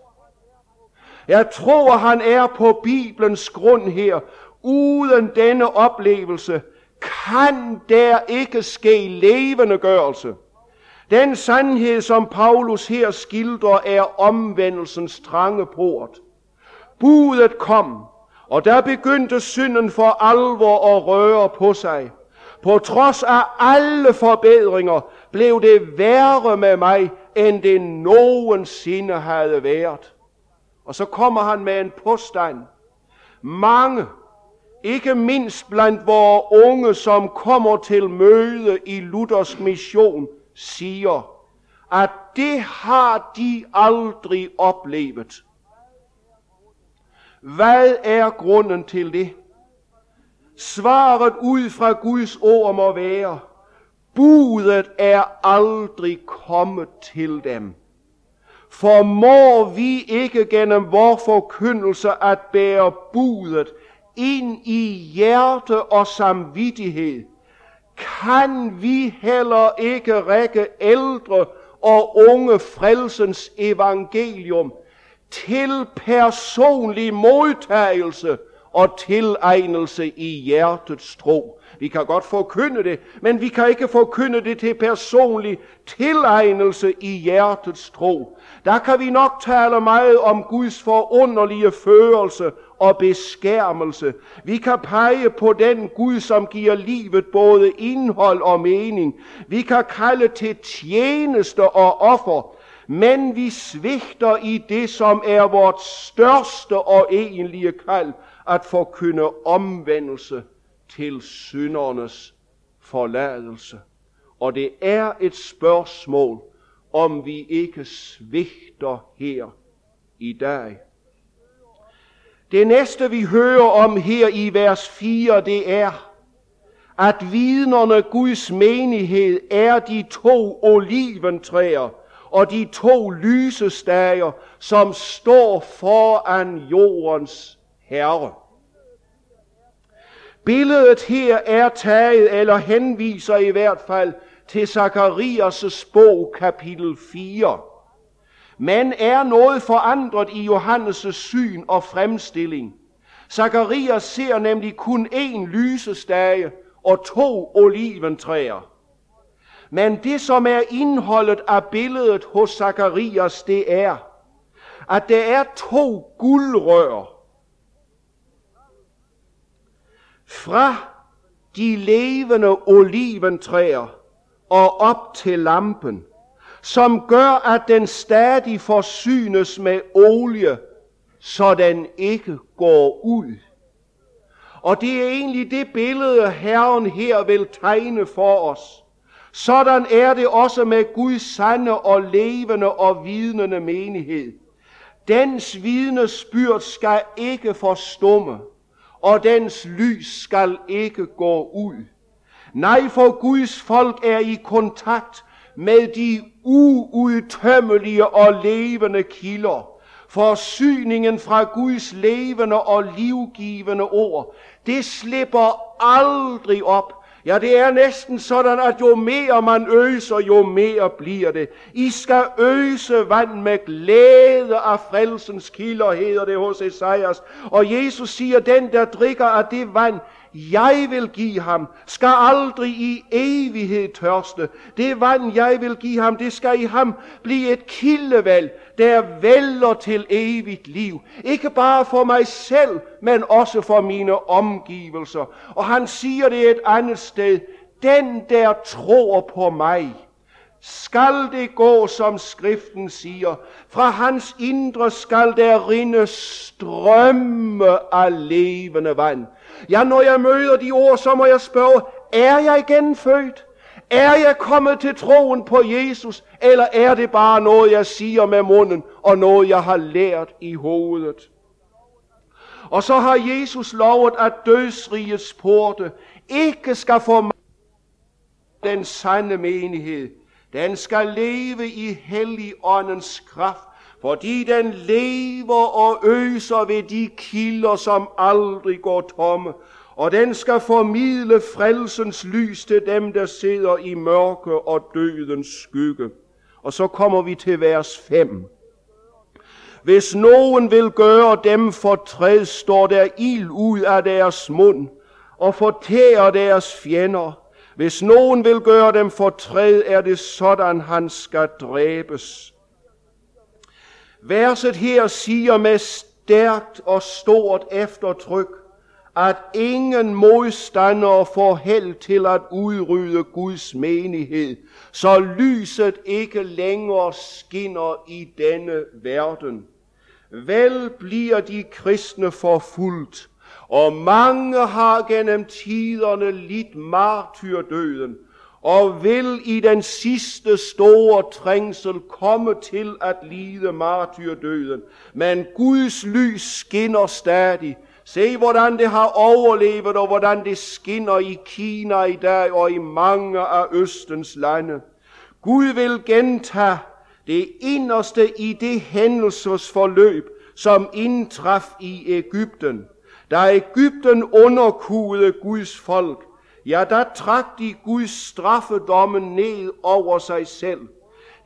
Jeg tror, han er på Bibelens grund her. Uden denne oplevelse kan der ikke ske levende gørelse. Den sandhed, som Paulus her skildrer, er omvendelsens trange port. Budet kom, og der begyndte synden for alvor at røre på sig. På trods af alle forbedringer blev det værre med mig, end det nogensinde havde været. Og så kommer han med en påstand. Mange, ikke mindst blandt vores unge, som kommer til møde i Luthers mission, siger, at det har de aldrig oplevet. Hvad er grunden til det? Svaret ud fra Guds ord må være, budet er aldrig kommet til dem. For må vi ikke gennem vor forkyndelse at bære budet ind i hjerte og samvittighed, kan vi heller ikke række ældre og unge frelsens evangelium til personlig modtagelse og tilegnelse i hjertets tro. Vi kan godt forkynde det, men vi kan ikke forkynde det til personlig tilegnelse i hjertets tro. Der kan vi nok tale meget om Guds forunderlige førelse og beskærmelse. Vi kan pege på den Gud, som giver livet både indhold og mening. Vi kan kalde til tjeneste og offer, men vi svigter i det, som er vort største og egentlige kald, at forkynde omvendelse til syndernes forladelse. Og det er et spørgsmål, om vi ikke svigter her i dag. Det næste vi hører om her i vers 4, det er, at vidnerne Guds menighed er de to oliventræer og de to lysestager, som står foran jordens herre. Billedet her er taget, eller henviser i hvert fald, til Zakarias' bog, kapitel 4. Men er noget forandret i Johannes' syn og fremstilling. Zakarias ser nemlig kun én lysestage og to oliventræer. Men det, som er indholdet af billedet hos Zakarias, det er, at der er to guldrør fra de levende oliventræer og op til lampen, som gør, at den stadig forsynes med olie, så den ikke går ud. Og det er egentlig det billede, Herren her vil tegne for os. Sådan er det også med Guds sande og levende og vidnende menighed. Dens vidnesbyrd skal ikke forstumme, og dens lys skal ikke gå ud. Nej, for Guds folk er i kontakt med de uudtømmelige og levende kilder. Forsyningen fra Guds levende og livgivende ord, det slipper aldrig op. Ja, det er næsten sådan, at jo mere man øser, jo mere bliver det. I skal øse vand med glæde af frelsens kilder, hedder det hos Esajas. Og Jesus siger, den der drikker af det vand, jeg vil give ham, skal aldrig i evighed tørste. Det vand, jeg vil give ham, det skal i ham blive et kildevalg, der vælger til evigt liv. Ikke bare for mig selv, men også for mine omgivelser. Og han siger det et andet sted. Den, der tror på mig, skal det gå, som skriften siger. Fra hans indre skal der rinde strømme af levende vand. Ja, når jeg møder de ord, så må jeg spørge, er jeg genfødt? Er jeg kommet til troen på Jesus, eller er det bare noget, jeg siger med munden, og noget, jeg har lært i hovedet? Og så har Jesus lovet, at dødsrigets porte ikke skal få den sande menighed. Den skal leve i hellig åndens kraft, fordi den lever og øser ved de kilder, som aldrig går tomme, og den skal formidle frelsens lys til dem, der sidder i mørke og dødens skygge. Og så kommer vi til vers 5. Hvis nogen vil gøre dem fortræd, står der ild ud af deres mund, og fortærer deres fjender. Hvis nogen vil gøre dem fortræd, er det sådan, han skal dræbes. Verset her siger med stærkt og stort eftertryk, at ingen modstandere får held til at udrydde Guds menighed, så lyset ikke længere skinner i denne verden. Vel bliver de kristne forfulgt, og mange har gennem tiderne lidt martyrdøden, og vil i den sidste store trængsel komme til at lide martyrdøden. Men Guds lys skinner stadig. Se, hvordan det har overlevet, og hvordan det skinner i Kina i dag, og i mange af Østens lande. Gud vil gentage det inderste i det hændelsesforløb, som indtraf i Ægypten. Da Ægypten underkugede Guds folk, ja, der trak de Guds straffedommen ned over sig selv.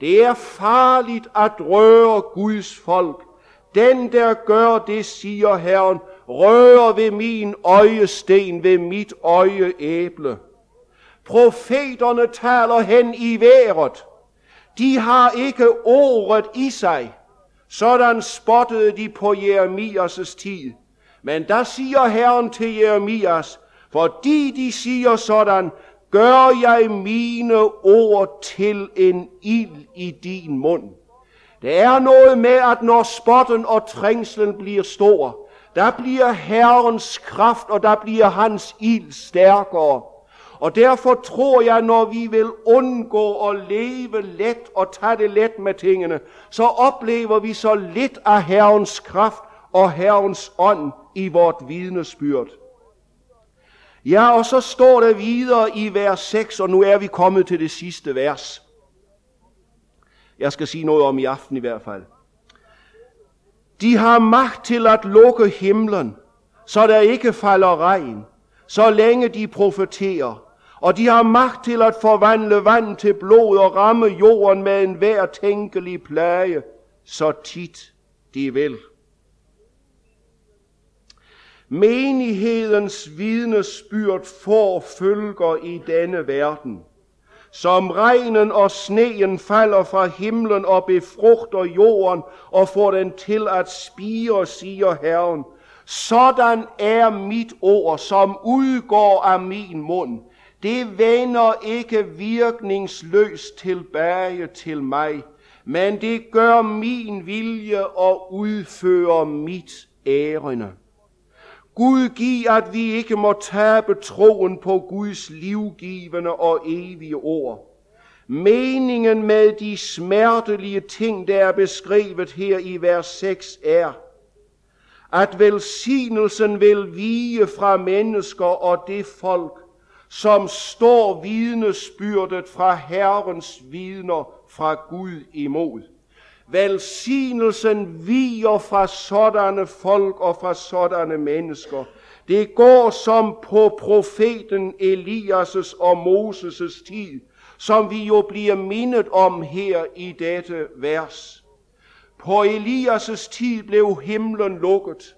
Det er farligt at røre Guds folk. Den, der gør det, siger Herren, rører ved min øjesten, ved mit øjeæble. Profeterne taler hen i vejret. De har ikke ordet i sig. Sådan spottede de på Jeremias' tid. Men der siger Herren til Jeremias, fordi de siger sådan, gør jeg mine ord til en ild i din mund. Det er noget med, at når spotten og trængslen bliver stor, der bliver Herrens kraft, og der bliver hans ild stærkere. Og derfor tror jeg, når vi vil undgå at leve let og tage det let med tingene, så oplever vi så lidt af Herrens kraft og Herrens ånd i vort vidnesbyrd. Ja, og så står der videre i vers 6, og nu er vi kommet til det sidste vers. Jeg skal sige noget om i aften i hvert fald. De har magt til at lukke himlen, så der ikke falder regn, så længe de profeterer. Og de har magt til at forvandle vand til blod og ramme jorden med en hver tænkelig plage, så tit de vil. Menighedens vidnesbyrd får følger i denne verden. Som regnen og sneen falder fra himlen og befrugter jorden og får den til at spire, siger Herren. Sådan er mit ord, som udgår af min mund. Det vender ikke virkningsløst tilbage til mig, men det gør min vilje og udfører mit ærende. Gud giv, at vi ikke må tabe troen på Guds livgivende og evige ord. Meningen med de smertelige ting, der er beskrevet her i vers 6, er, at velsignelsen vil vige fra mennesker og det folk, som står vidnesbyrdet fra Herrens vidner fra Gud imod. Velsignelsen viger fra sådanne folk og fra sådanne mennesker. Det går som på profeten Elias' og Moses' tid, som vi jo bliver mindet om her i dette vers. På Elias' tid blev himlen lukket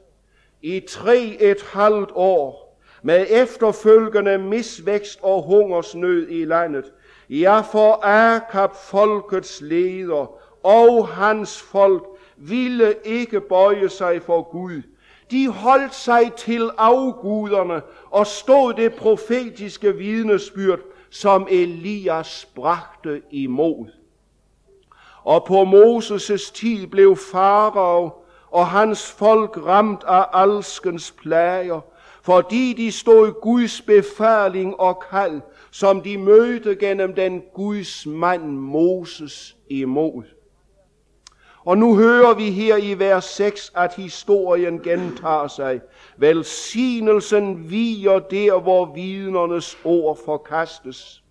i tre et halvt år med efterfølgende misvækst og hungersnød i landet. Ja, for Akab folkets leder og hans folk ville ikke bøje sig for Gud. De holdt sig til afguderne og stod det profetiske vidnesbyrd, som Elias bragte imod. Og på Moses' tid blev Farao og hans folk ramt af alskens plager, fordi de stod Guds befaling og kald, som de mødte gennem den Guds mand Moses imod. Og nu hører vi her i vers 6, at historien gentager sig. Velsignelsen viger der, hvor vidnernes ord forkastes.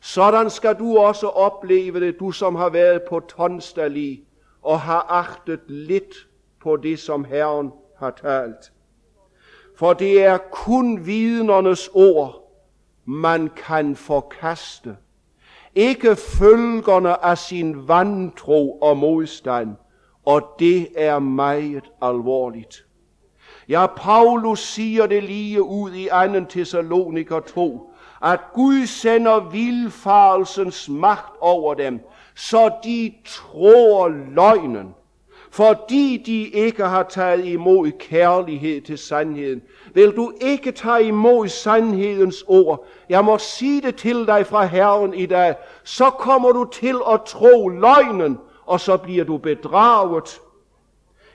Sådan skal du også opleve det, du som har været på Tonstali og har agtet lidt på det, som Herren har talt. For det er kun vidnernes ord, man kan forkaste ikke følgerne af sin vantro og modstand, og det er meget alvorligt. Ja, Paulus siger det lige ud i 2. Thessaloniker 2, at Gud sender vilfarelsens magt over dem, så de tror løgnen, fordi de ikke har taget imod kærlighed til sandheden. Vil du ikke tage imod sandhedens ord? Jeg må sige det til dig fra Herren i dag. Så kommer du til at tro løgnen, og så bliver du bedraget.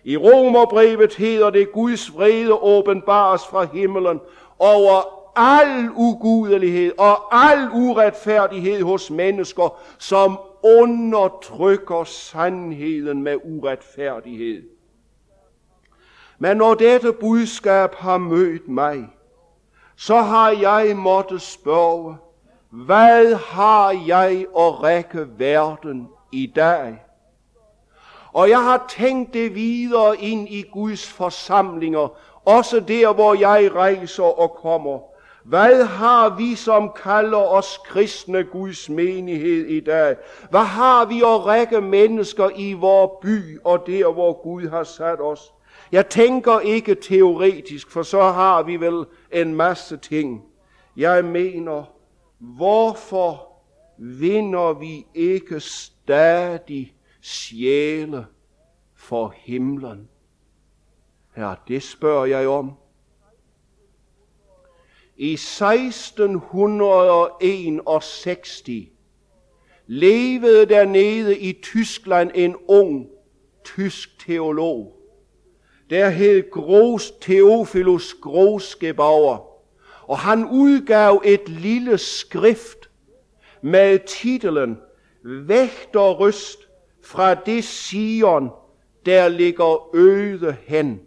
I Romerbrevet hedder det, Guds vrede åbenbares fra himmelen over al ugudelighed og al uretfærdighed hos mennesker, som undertrykker sandheden med uretfærdighed. Men når dette budskab har mødt mig, så har jeg måttet spørge, hvad har jeg at række verden i dag? Og jeg har tænkt det videre ind i Guds forsamlinger, også der, hvor jeg rejser og kommer. Hvad har vi, som kalder os kristne Guds menighed i dag? Hvad har vi at række mennesker i vores by og der, hvor Gud har sat os? Jeg tænker ikke teoretisk, for så har vi vel en masse ting. Jeg mener, hvorfor vinder vi ikke stadig sjæle for himlen? Ja, det spørger jeg om. I 1661 levede dernede i Tyskland en ung tysk teolog. Der hed Gros Theophilus Grosgebauer, og han udgav et lille skrift med titlen Vægterryst fra det Sion, der ligger øde hen.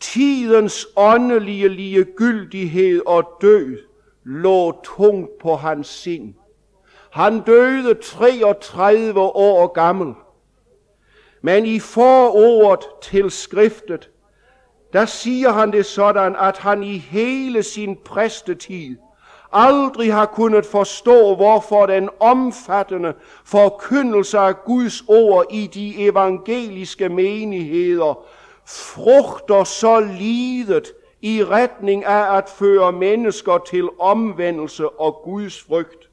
Tidens åndelige ligegyldighed og død lå tungt på hans sind. Han døde 33 år gammel. Men i forordet til skriftet, der siger han det sådan, at han i hele sin præstetid aldrig har kunnet forstå, hvorfor den omfattende forkyndelse af Guds ord i de evangeliske menigheder frugter så lidet i retning af at føre mennesker til omvendelse og Guds frygt.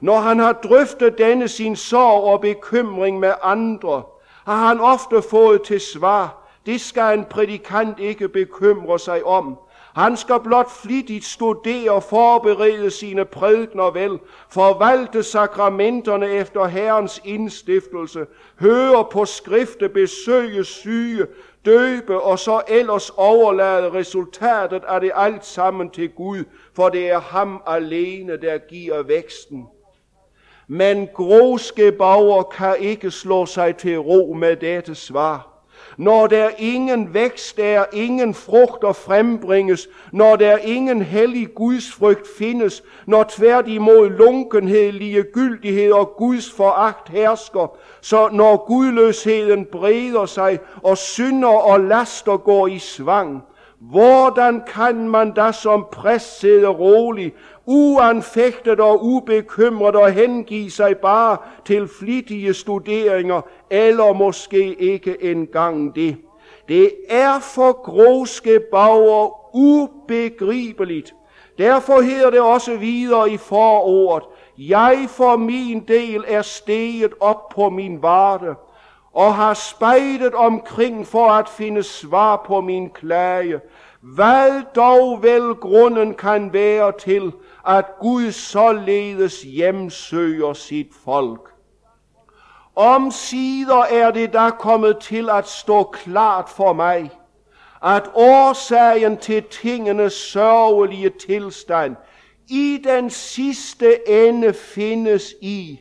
Når han har drøftet denne sin sorg og bekymring med andre, har han ofte fået til svar, det skal en prædikant ikke bekymre sig om. Han skal blot flittigt studere og forberede sine prædikner vel, forvalte sakramenterne efter Herrens indstiftelse, høre på skrifte, besøge syge, døbe og så ellers overlade resultatet af det alt sammen til Gud, for det er ham alene, der giver væksten. Men groske bauer kan ikke slå sig til ro med dette svar. Når der ingen vækst er, ingen frugter frembringes, når der ingen hellig gudsfrygt findes, når tværtimod lunkenhed, ligegyldighed og Guds foragt hersker, så når gudløsheden breder sig, og synder og laster går i svang, hvordan kan man da som præst sidde rolig, uanfægtet og ubekymret og hengive sig bare til flittige studeringer, eller måske ikke engang det. Det er for groske bager ubegribeligt. Derfor hedder det også videre i forordet, jeg for min del er steget op på min varde, og har spejdet omkring for at finde svar på min klage. Hvad dog vel grunden kan være til, at Gud således hjemsøger sit folk. Om sider er det da kommet til at stå klart for mig, at årsagen til tingenes sørgelige tilstand i den sidste ende findes i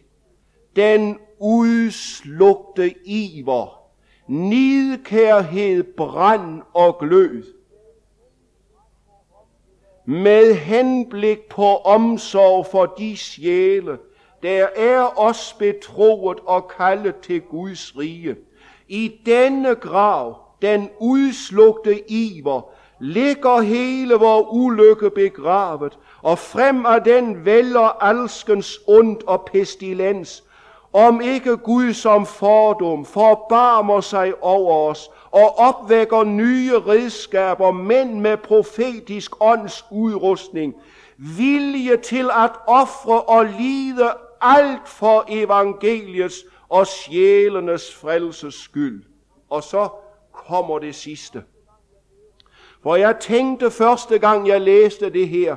den udslugte iver, nidkærhed, brand og glød med henblik på omsorg for de sjæle, der er os betroet og kaldet til Guds rige. I denne grav, den udslugte iver, ligger hele vor ulykke begravet, og frem af den vælger alskens ondt og pestilens, om ikke Gud som fordom forbarmer sig over os og opvækker nye redskaber, men med profetisk ånds udrustning, vilje til at ofre og lide alt for evangeliets og sjælenes frelses skyld. Og så kommer det sidste. For jeg tænkte første gang, jeg læste det her,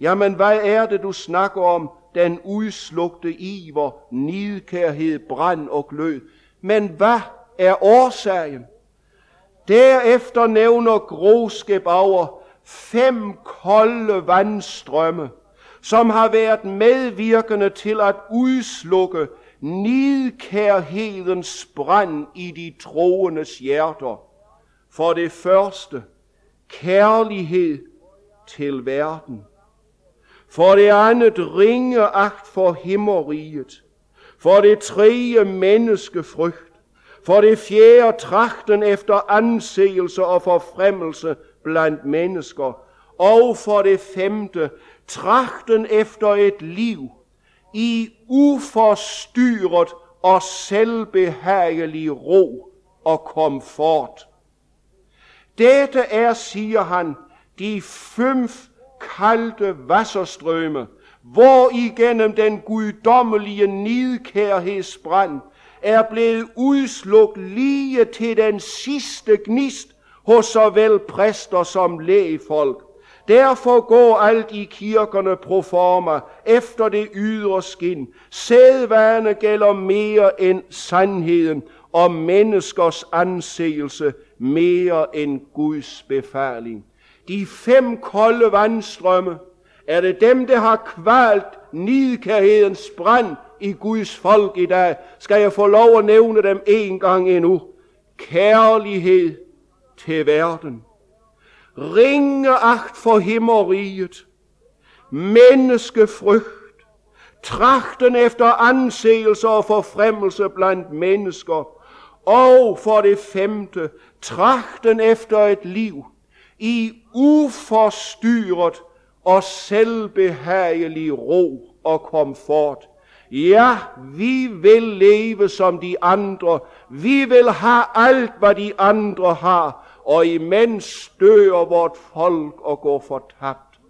jamen hvad er det, du snakker om? Den udslugte iver, nidkærhed, brand og glød. Men hvad er årsagen? Derefter nævner Groske over fem kolde vandstrømme, som har været medvirkende til at udslukke nidkærhedens brand i de troendes hjerter. For det første, kærlighed til verden. For det andet, ringeagt for himmeriget. For det tredje, menneskefrygt. For det fjerde trakten efter anseelse og forfremmelse blandt mennesker. Og for det femte trakten efter et liv i uforstyrret og selvbehagelig ro og komfort. Dette er, siger han, de fem kalde vasserstrømme, hvor igennem den guddommelige nidkærhedsbrand er blevet udslugt lige til den sidste gnist hos såvel præster som lægefolk. Derfor går alt i kirkerne pro forma efter det ydre skin. Sædvane gælder mere end sandheden, og menneskers anseelse mere end Guds befaling. De fem kolde vandstrømme, er det dem, der har kvalt nidkærhedens brand i Guds folk i dag, skal jeg få lov at nævne dem en gang endnu. Kærlighed til verden. ringeagt for himmeriget, menneskefrygt, trachten efter anseelse og forfremmelse blandt mennesker, og for det femte, trachten efter et liv i uforstyrret og selvbehagelig ro og komfort. Ja, vi vil leve som de andre. Vi vil have alt, hvad de andre har, og imens dør vort folk og går fortabt.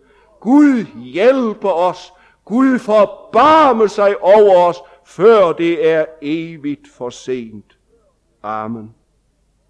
Gud hjælper os. Gud forbarme sig over os, før det er evigt for sent. Amen.